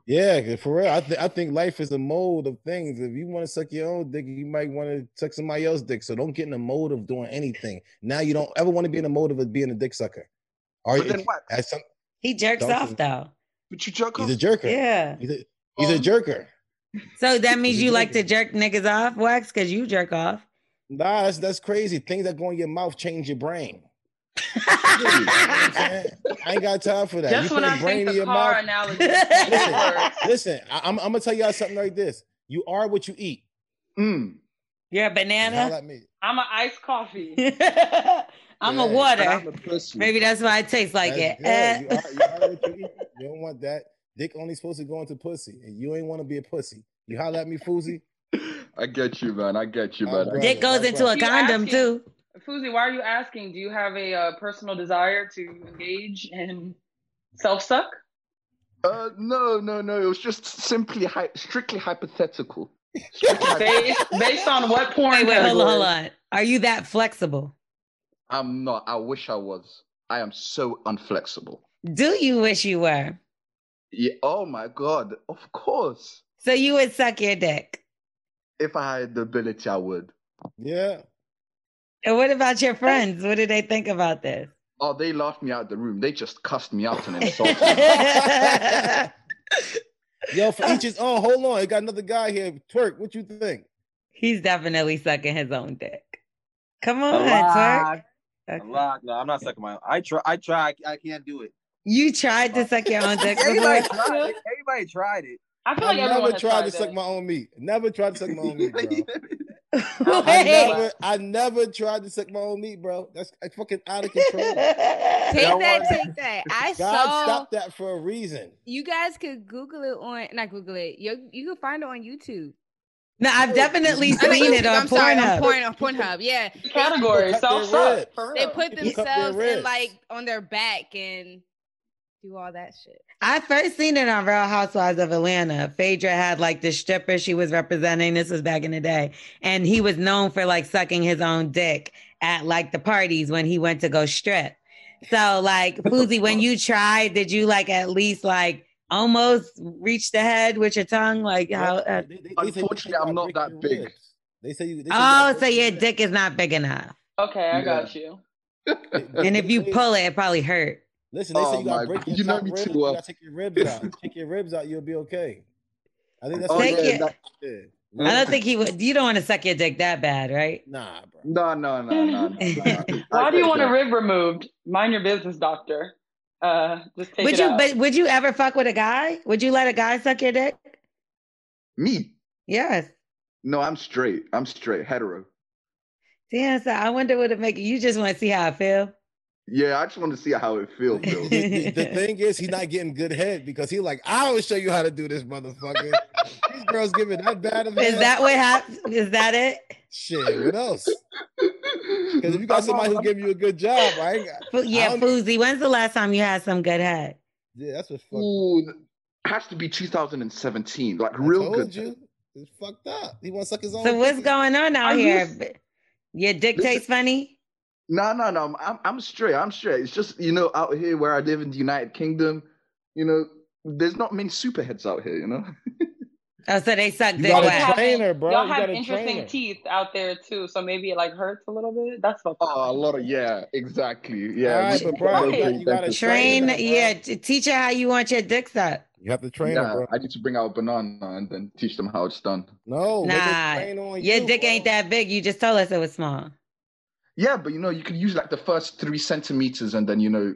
Yeah, 'cause for real. I, th- I think life is a mold of things. If you want to suck your own dick, you might want to suck somebody else's dick. So don't get in the mode of doing anything. Now you don't ever want to be in the mode of being a dick sucker. Are But you? then what? Some, He jerks off you- though. But you jerk off. he's a jerker. Yeah. He's a, he's a um, jerker. So that means you like to jerk niggas off, Wax, because you jerk off. Nah, that's that's crazy. Things that go in your mouth change your brain. You know what I'm saying? I ain't got time for that. Just you when put I a brain think the your car mouth. analogy listen, listen I, am I'm gonna tell y'all something like this. You are what you eat. Mm. You're a banana. at. I'm an iced coffee. I'm Yeah, a water. I'm a pussy. Maybe that's why it tastes like That's it. good. Eh. You, are, you are what you eat. You don't want that. Dick only supposed to go into pussy, and you ain't want to be a pussy. You holler at me, Foozy. I get you, man. I get you, man. Dick goes into a condom too. Fuzi, why are you asking? Do you have a uh, personal desire to engage in self suck? Uh, no, no, no. It was just simply, hy- strictly hypothetical. Strictly Based, based on what porn Wait, wait, hold on, hold on. Are you that flexible? I'm not. I wish I was. I am so unflexible. Do you wish you were? Yeah. Oh my god. Of course. So you would suck your dick. If I had the ability, I would. Yeah. And what about your friends? What do they think about this? Oh, they laughed me out of the room. They just cussed me out and insulted me. Yo, for each his own. Hold on, I got another guy here. Twerk. What you think? He's definitely sucking his own dick. Come A on, twerk. lot. A lot. No, I'm not sucking my. Own. I try. I try. I can't do it. You tried to suck your own dick Everybody before? tried it. Everybody tried it. I feel I like everyone never has tried tried to suck my own meat. Never tried to suck my own meat, bro. I never, I never tried to suck my own meat, bro. That's like, fucking out of control. Take that, take that. I God saw stopped that for a reason. you guys could Google it on not Google it. You you can find it on YouTube. No, I've definitely I mean, seen it YouTube, on I'm sorry, on Pornhub. Porn on Pornhub. Yeah. Category, People cut self their suck. For They put People cut their themselves in like on their back and do all that shit. I first seen it on Real Housewives of Atlanta. Phaedra had like the stripper she was representing. This was back in the day. And he was known for like sucking his own dick at like the parties when he went to go strip. So like Fuzi, when you tried, did you like at least like almost reach the head with your tongue? Like how uh, They- they- they you Unfortunately, I'm not that big. ribs. They say you. They say Oh, gotta so your ribs. dick is not big enough. Okay, I Yeah. got you. And if you pull it, it probably hurt. Listen, they say Oh you gotta my- break your you know top me ribs. too You gotta take your ribs out. take your ribs out, you'll be okay. I think that's Oh, what Take it it- is. that- Yeah. I don't think he would. You don't want to suck your dick that bad, right? Nah, bro. No, no, no, no. no, no. Why do you want a rib removed? Mind your business, doctor. Uh, just take would it you? out. But would you ever fuck with a guy? Would you let a guy suck your dick? Me? Yes. No, I'm straight. I'm straight, hetero. Damn. So I wonder what it make you. You just want to see how I feel. Yeah, I just want to see how it feels, Bill. the, the- the thing is, he's not getting good head because he's like, I will show you how to do this, motherfucker. These girls giving that bad of Is that what happened? Is that it? shit? What else? Because if you got somebody who not- give you a good job, I ain't got. Fu- Yeah, don't- Fuzi. When's the last time you had some good head? Yeah, that's what fucked. Ooh, it has to be 2017. Like I real told good. you, it's fucked up. He wants to suck his own. So what's going on out Are you here? s- B- Your dick tastes funny. No, no, no. I'm I'm straight. I'm straight. It's just you know out here where I live in the United Kingdom, you know, there's not many superheads out here. You know. Oh, so they suck You dick gotta wet. train her, bro. Y'all You have gotta interesting her. teeth out there too, so maybe it like hurts a little bit. That's fucked up. Oh, a lot of yeah, exactly. Yeah. Alright, but bro, we- you gotta- we- you gotta dentist. Train, yeah. t- teach her how you want your dick sucked. You have to train Yeah, her, bro. I need to bring out a banana and then teach them how it's done. No, they Nah, your you, dick bro. ain't that big. You just told us it was small. Yeah, but you know, you could use like the first three centimeters and then you know,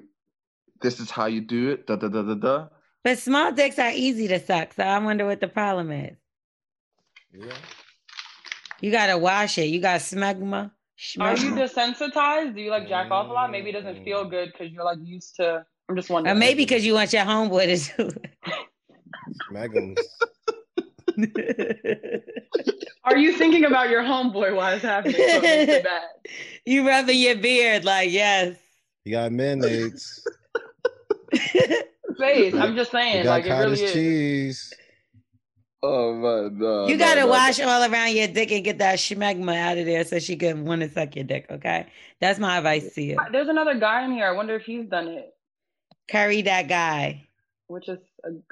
this is how you do it. Da da da da da. But small dicks are easy to suck. So I wonder what the problem is. Yeah. You gotta wash it. You got smegma. Are you desensitized? Do you like jack off a lot? Maybe it doesn't mm. feel good because you're like used to. I'm just wondering. Or maybe because you want your homeboy to do Smackums. it. Are you thinking about your homeboy while it's happening? So it makes it bad. you rubbing your beard like yes. You got mayonnaise. Face. I'm just saying. You saying, got like it really cottage is. cheese. Oh man, no, You no, gotta no, wash all around your dick and get that schmegma out of there so she can want to suck your dick. Okay, that's my advice to you. There's another guy in here. I wonder if he's done it. Curry that guy. Which is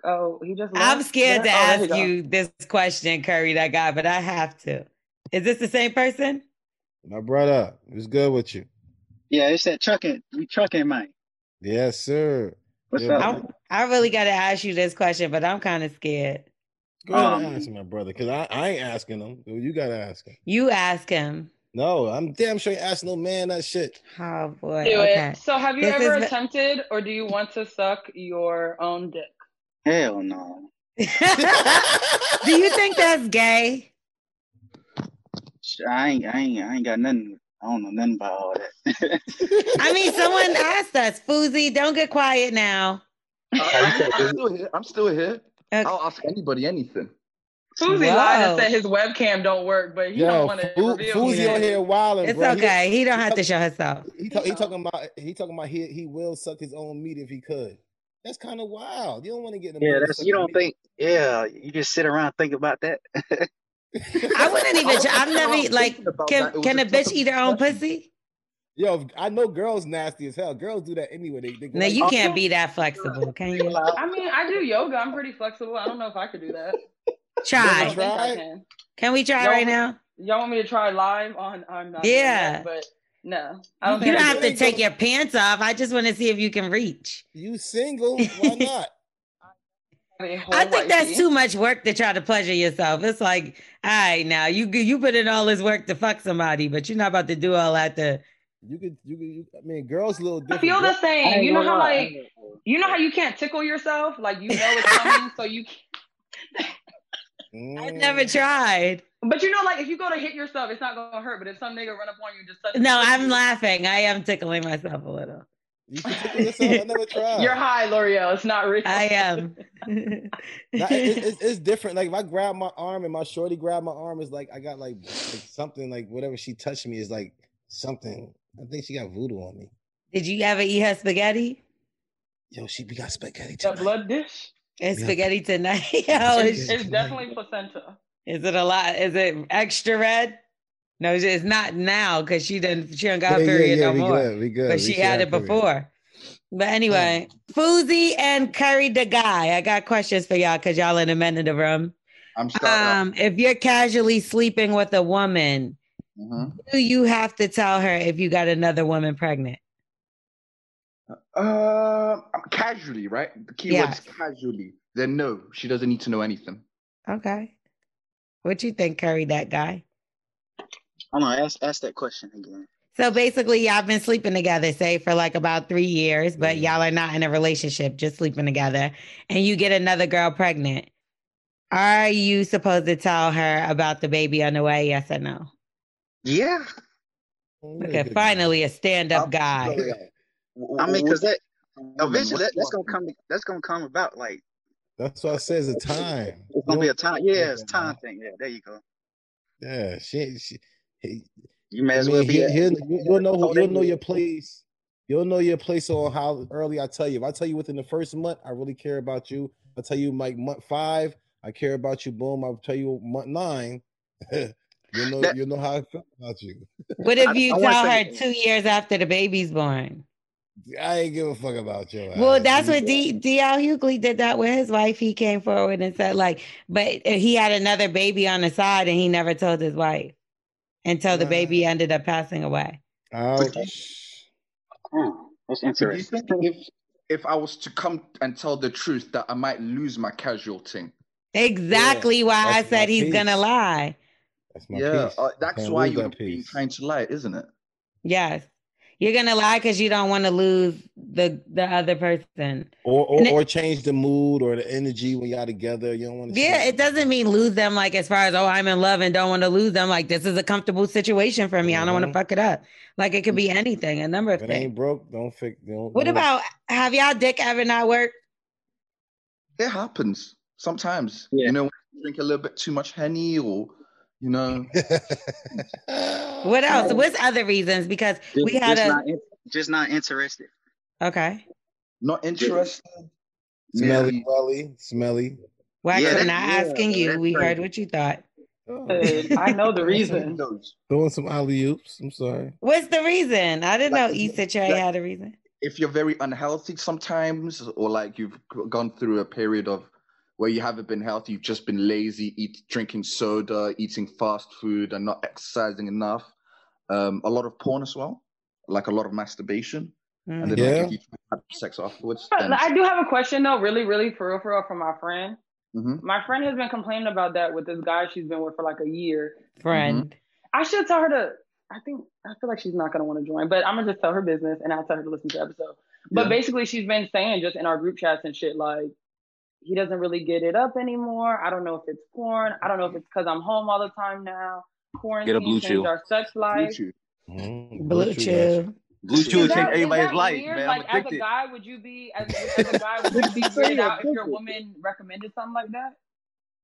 oh, he just. I'm left? scared to Oh, ask go. you this question, Curry that guy, but I have to. Is this the same person? My brother, what's good with you? Yeah, it's that trucking. We trucking, Mike. Yes, sir. What's Yeah, up? brother. I really got to ask you this question, but I'm kind of scared. Go ahead Um, and ask my brother, because I, I ain't asking him. You gotta ask him. You ask him. No, I'm damn sure you ask no man that shit. Oh boy. Do okay. it. So, have you This ever attempted, or do you want to suck your own dick? Hell no. Do you think that's gay? I ain't, I ain't, I ain't got nothing. I don't know nothing about all that. I mean, someone asked us, Fuzi, don't get quiet now. Uh, I, am still here. I'm still here. I'll ask anybody anything. Susie lied and said his webcam don't work, but he Yo, don't want to Fu- reveal. Fuzi on here wilding, It's bro. okay. He don't have to show himself. He, talk, he talking about he talking about he he will suck his own meat if he could. That's kind of wild. You don't want to get in the yeah, that's you don't think. Yeah, you just sit around and think about that. I wouldn't even. I've never like. Can can a bitch eat her own pussy? Yo, I know girls nasty as hell. Girls do that anyway. They, they go No, like- you can't be that flexible, can you? I mean, I do yoga. I'm pretty flexible. I don't know if I could do that. I Try. don't I can. Can we try Y'all right now? Y'all want me to try live on? I'm not. Yeah. that, but no, I don't You don't have can to take your pants off. I just want to see if you can reach. You single? Why not? I think that's too much work to try to pleasure yourself. It's like, all right, now you you put in all this work to fuck somebody, but you're not about to do all that to. You could, you could. You, I mean, girls a little I different. feel the same. You know how like you know how you can't tickle yourself, like you know it's coming, so you. Can't... I've never mm. tried. But you know, like if you go to hit yourself, it's not gonna hurt. But if some nigga run up on you and just touch No, I'm laughing. I am tickling myself a little. You should tickle yourself. I never tried. You're high, Lore'l. It's not real. I am. Nah, it- it's, it's different. Like if I grab my arm and my shorty grab my arm, it's like I got like, like something like whatever she touched me is like something. I think she got voodoo on me. Did you ever eat her spaghetti? Yo, she we got spaghetti. Tonight. The blood dish. It's spaghetti tonight. Yo, oh, It's, it's definitely placenta. Is it a lot? Is it extra red? No, it's- it's not now because she didn't. She don't got Yeah, her yeah, period yeah, no we more. good, we good. But We she had have it period. before. But anyway, Fousey and Curry the guy. I got questions for y'all because y'all in the men in the room. I'm starting. Um, if you're casually sleeping with a woman, Mhm. do you have to tell her if you got another woman pregnant? Uh, casually, right? The key word Yeah. is casually. Then no, she doesn't need to know anything. Okay. What do you think, Curry, that guy? I'm gonna ask ask that question again. So basically, y'all been sleeping together, say for like about three years, but mm-hmm. y'all are not in a relationship, just sleeping together, and you get another girl pregnant. Are you supposed to tell her about the baby on the way? Yes or no? Yeah. Oh, okay, finally a stand-up guy. I mean, because that eventually that, that's gonna come. That's gonna come about. Like That's what I said. It's a time. it's gonna be a time. Yeah, it's a time thing. Yeah, there you go. Yeah, she. she he, You may I as mean, well be. he'll, a- you- you'll know who, you'll know your place. You'll know your place on how early I tell you. If I tell you within the first month, I really care about you. I tell you like month five, I care about you. Boom, I'll tell you month nine. you know, That- you know how I feel about you. What if you I wanna tell say- her two years after the baby's born? I ain't give a fuck about you. Well, that's what D D.L. Hughley did that with his wife. He came forward and said, like, but he had another baby on the side and he never told his wife until the baby ended up passing away. Oh, Hmm, that's So do interesting. if if I was to come and tell the truth that I might lose my casualty. thing? Exactly why I said he's gonna lie. That's yeah, uh, that's why you're that trying to lie, isn't it? Yes. You're gonna lie because you don't want to lose the the other person. Or or, it- or change the mood or the energy when y'all together. You don't want to. Yeah, it doesn't mean lose them like as far as oh I'm in love and don't want to lose them. Like this is a comfortable situation for me. I don't want to Mhm. fuck it up. Like it could be anything, a number of If it ain't things. broke, don't fix. Don't, What don't- about have y'all dick ever not worked? It happens sometimes. Yeah. You know, when you drink a little bit too much henny, or you know, What else? What's other reasons? Because Just, we had just a not in, just not interested. okay. not interested. smelly, welly, smelly. Wax, Yeah, I'm that- not yeah, asking you. that's We heard what you thought. Uh, I know the reason. Throwing some alley oops. I'm sorry. What's the reason? I didn't know Like, Issa Trey like- had a reason. if you're very unhealthy sometimes, or like you've gone through a period of where you haven't been healthy, you've just been lazy, eat drinking soda, eating fast food, and not exercising enough. Um, a lot of porn as well, like a lot of masturbation, and then Yeah. like if you have sex afterwards, But then I do have a question though, really, really for real, for real, from my friend. Mhm. My friend has been complaining about that with this guy she's been with for like a year. Friend. I should tell her to. I think I feel like she's not gonna want to join, but I'm gonna just tell her business and I'll tell her to listen to the episode. But Yeah. basically, she's been saying just in our group chats and shit like he doesn't really get it up anymore. I don't know if it's porn. I don't know if it's because I'm home all the time now. Quarantine Get a Blue changed Chew. our sex life. Bluetooth. Mm, Blue Chew Chew. Blue Is Chew will that- change everybody's life, weird? man. Like I'm as a guy, would you be as, as a guy would you be weirded out if your woman recommended something like that?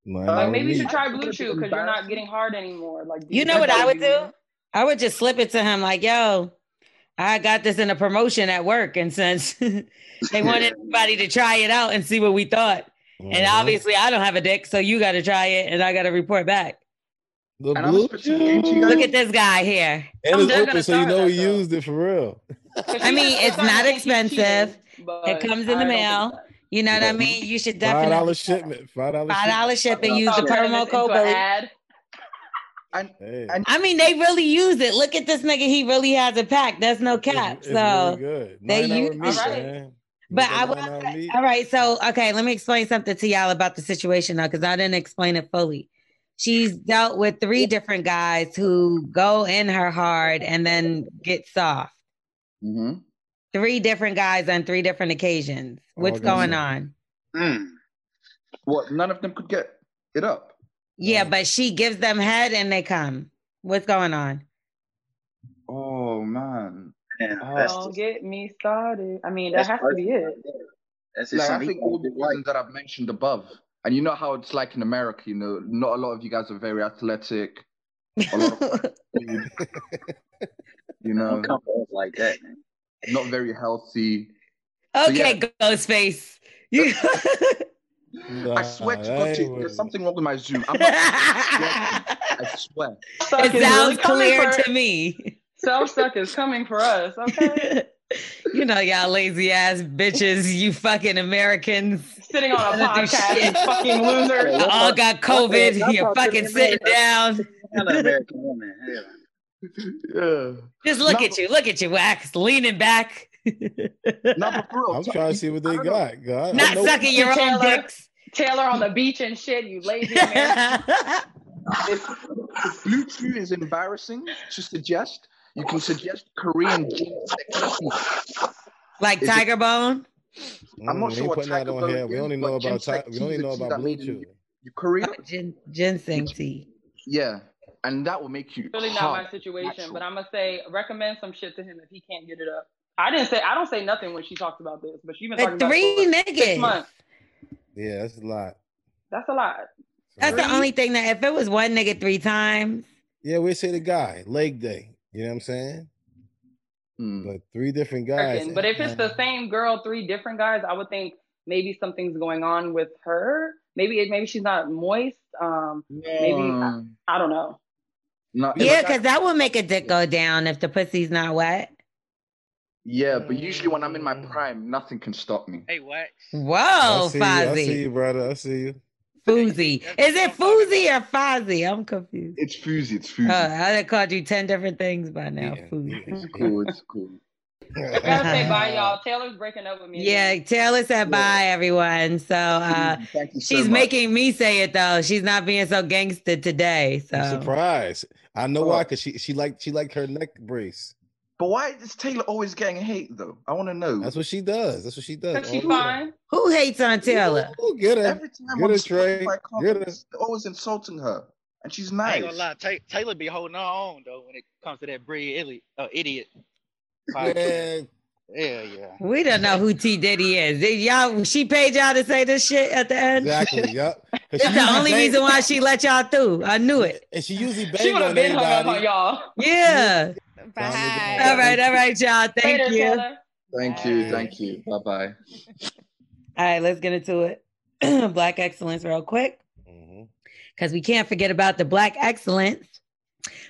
No, Like maybe you should try Blue Chew because you're not getting hard anymore. Like do You know what I would do? I would just slip it to him like, yo, I got this in a promotion at work. And since they wanted everybody to try it out and see what we thought. And Mhm. obviously I don't have a dick, so you gotta try it and I gotta report back. The And blue spitting game to you guys. Look at this guy here. And I'm it's open, so you know he though. used it for real. I mean, it's not expensive. It comes in the mail. You know what I mean? You should definitely Five definitely dollar shipment. Five dollar five dollar shipping. Use the promo code. Bully. ad. And Hey, I mean, they really use it. Look at this nigga. He really has a pack. That's no cap. it's, so, really good. they use- meat, Alright. man. but I that will. nine hour say- meat. All right. So, okay, let me explain something to y'all about the situation now, because I didn't explain it fully. She's dealt with three different guys who go in her hard and then get soft. Mhm. Three different guys on three different occasions. What's got going on? Mm. what? None of them could get it up. Yeah, but she gives them head and they come. What's going on? Oh man. Don't get me started. I mean, that has to be it. That's like, I think all the reasons that I've mentioned above, and you know how it's like in America. You know, not a lot of you guys are very athletic. A lot of food, you know, Don't come for us like that, not very healthy. So, Okay, Ghostface. You I swear to God, Jay, there's something wrong with my Zoom. I'm not, I swear. it sounds clear to me. Self suck is coming for us. Okay. You know, y'all lazy ass bitches, you fucking Americans. Sitting on a Don't do podcast, you fucking losers. All got COVID. Y'all You're fucking sitting me. down. Hell, an American woman. Yeah. Just look at you. Look at you, Wax, leaning back. I'm trying to see what they got. God, Not sucking your own Taylor, dicks. Taylor on the beach and shit, you lazy man. If, if Blue Chew is embarrassing to suggest, you can suggest Korean ginseng. Like Is it- Tiger Bone. I'm not Mm, sure we what putting that Tiger on Bone here. We is, only know about ginseng Ti- we tea only is know about that Blue made in Chew. You Korea? Gin- ginseng tea. Yeah, and that will make you really not my situation, natural. but I'm gonna say recommend some shit to him if he can't get it up. I didn't say I don't say nothing when she talks about this, but she's been But talking about three it for six niggas. months. Yeah, that's a lot. That's a lot. That's the only thing that if it was one nigga three times, Yeah, we say the guy leg day. You know what I'm saying? Hmm. But three different guys. But if it's the same girl, three different guys, I would think maybe something's going on with her. Maybe it, maybe she's not moist. Um, maybe I, I don't know. No, yeah, because that would make a dick go down if the pussy's not wet. yeah, but usually when I'm in my prime, nothing can stop me. Hey, what? Whoa, I see you. I see you, brother. I see you. Foozy. Is it Foozy or Fozzie? I'm confused. It's Foozy. It's Oh, Foozy. I done called you 10 different things by now. Foozy. It's cool. It's cool. I gotta say bye, y'all. Taylor's breaking up with me. Yeah, Taylor said bye, everyone. So uh, Thank you so she's making me say it though. She's not being so gangster today. I'm So surprised. I know why, cause she she like she like her neck brace. But why is Taylor always getting hate though? I want to know. That's what she does. That's what she does. Cause she's all the time. fine. who hates on Taylor? Ooh, get her. Every time Get on her, Spotify Trey. Get her. they're always insulting her, and she's nice. I nice. ain't gonna lie, Ta- Taylor be holding her own though when it comes to that Brie idiot. Uh, idiot. Man, Yeah, yeah. We don't know who T Diddy is. Y'all she paid y'all to say this shit at the end? exactly. Yup. 'Cause It's she the only bang- reason why she let y'all through. I knew it. And she usually She bang would have on been hung up on y'all. Yeah. Bye. All right, all right, y'all. Thank Later, you. Taylor. Thank you. Thank you. Bye bye. All right, let's get into it. Black excellence, real quick, Mhm. because we can't forget about the Black excellence.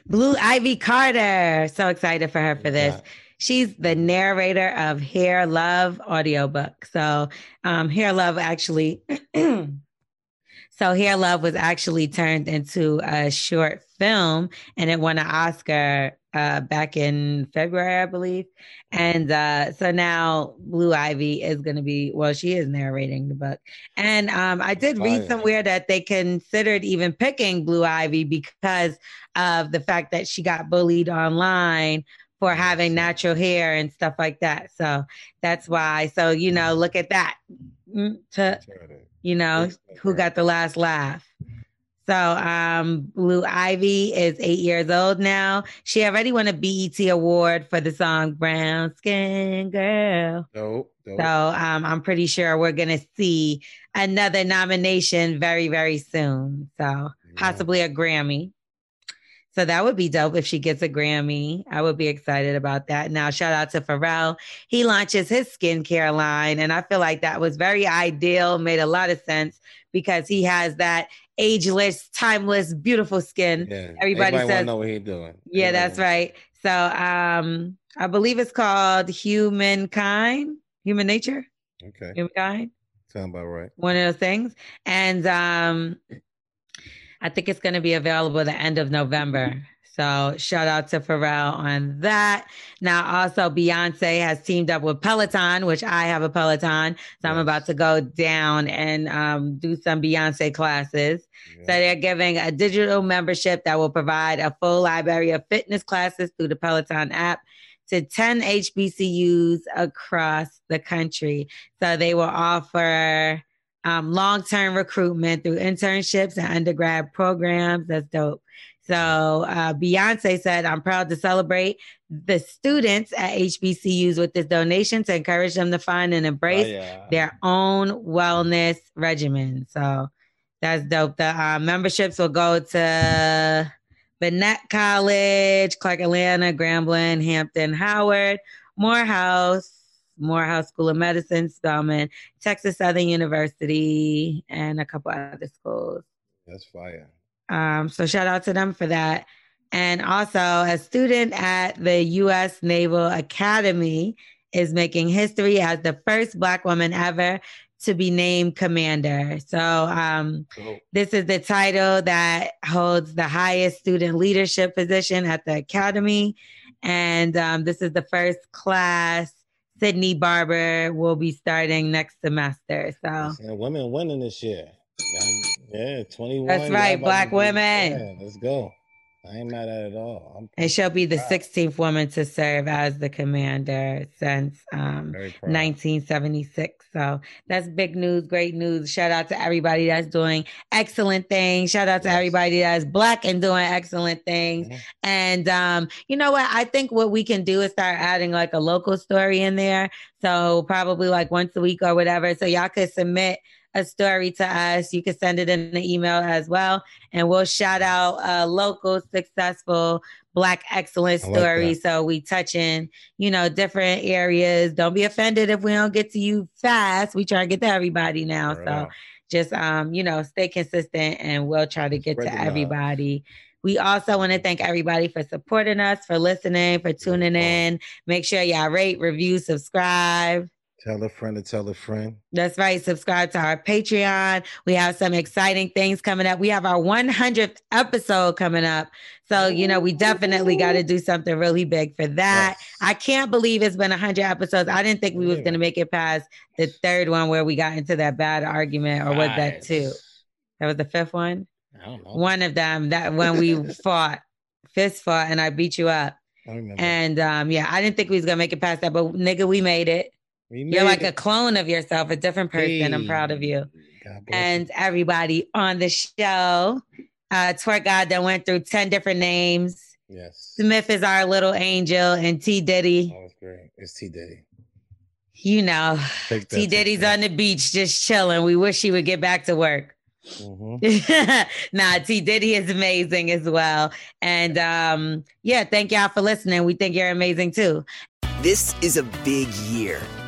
Blue Ivy Carter. So excited for her for this. She's the narrator of Hair Love audiobook. So, um, Hair Love actually, so Hair Love was actually turned into a short film and it won an Oscar uh, back in February, I believe. And uh, so now Blue Ivy is going to be, well, she is narrating the book. And um, I did read somewhere that they considered even picking Blue Ivy because of the fact that she got bullied online for having natural hair and stuff like that. So that's why. So, you know, look at that. Mm, To, you know, who got the last laugh. So um Blue Ivy is eight years old now. She already won a BET award for the song Brown Skin Girl. Dope. dope. So um I'm pretty sure we're gonna see another nomination very, very soon. So possibly a Grammy. So that would be dope if she gets a Grammy. I would be excited about that. Now, shout out to Pharrell. He launches his skincare line, and I feel like that was very ideal, made a lot of sense because he has that ageless, timeless, beautiful skin. Yeah. Everybody wanna says, know what he's doing. yeah, that's right. So um, I believe it's called Humankind, Human Nature, Okay. Humankind Sound about right. one of those things. And um, I think it's going to be available the end of November. So shout out to Pharrell on that. Now, also Beyonce has teamed up with Peloton, which I have a Peloton. So I'm about to go down and um, do some Beyonce classes. So they're giving a digital membership that will provide a full library of fitness classes through the Peloton app to 10 HBCUs across the country. So they will offer um, long term recruitment through internships and undergrad programs. That's dope. So uh, Beyonce said, I'm proud to celebrate the students at HBCUs with this donation to encourage them to find and embrace yeah. their own wellness regimen. So that's dope. The uh, memberships will go to Bennett College, Clark Atlanta, Grambling, Hampton, Howard, Morehouse, Morehouse School of Medicine, Spelman, Texas Southern University, and a couple other schools. That's fire. Um, so shout out to them for that. And also, a student at the U.S. Naval Academy is making history as the first Black woman ever to be named commander. So, um, this is the title that holds the highest student leadership position at the Academy. And um, this is the first class. Sydney Barber will be starting next semester. So, And women winning this year. Yeah, 21. That's right, black women. Yeah, let's go. I ain't mad at it at all. I'm And she'll be the 16th woman to serve as the commander since um, 1976. So that's big news, great news. Shout out to everybody that's doing excellent things. Shout out to everybody that's black and doing excellent things. Mm-hmm. And um, you know what? I think what we can do is start adding like a local story in there. So probably like once a week or whatever. So y'all could submit a story to us. You can send it in the email as well. And we'll shout out a local successful Black excellence like story. that. so we touch in, you know, different areas. Don't be offended if we don't get to you fast. We try to get to everybody now. Word so just um, you know, stay consistent and we'll try to get Spread to everybody. We also want to thank everybody for supporting us, for listening, for tuning in. Make sure y'all rate, review, subscribe. Tell a friend to tell a friend. That's right. Subscribe to our Patreon. We have some exciting things coming up. We have our 100th episode coming up. So, you know, we definitely got to do something really big for that. I can't believe it's been 100 episodes. I didn't think we was going to make it past the third one where we got into that bad argument or was that two? That was the fifth one? I don't know. One of them that when we fought, fist fought and I beat you up. I remember. And um, yeah, I didn't think we was gonna make it past that, but nigga, we made it. We You're made like a clone of yourself, a different person. I'm proud of you. God bless And everybody on the show, uh, Twerk God that went through 10 different names. Yes. Smith is our little angel, and T Diddy, That was great. It's T Diddy. you know, T Diddy's on the beach just chilling. We wish he would get back to work. Mhm. nah, T Diddy is amazing as well. And um, yeah, thank y'all for listening. We think you're amazing too. This is a big year.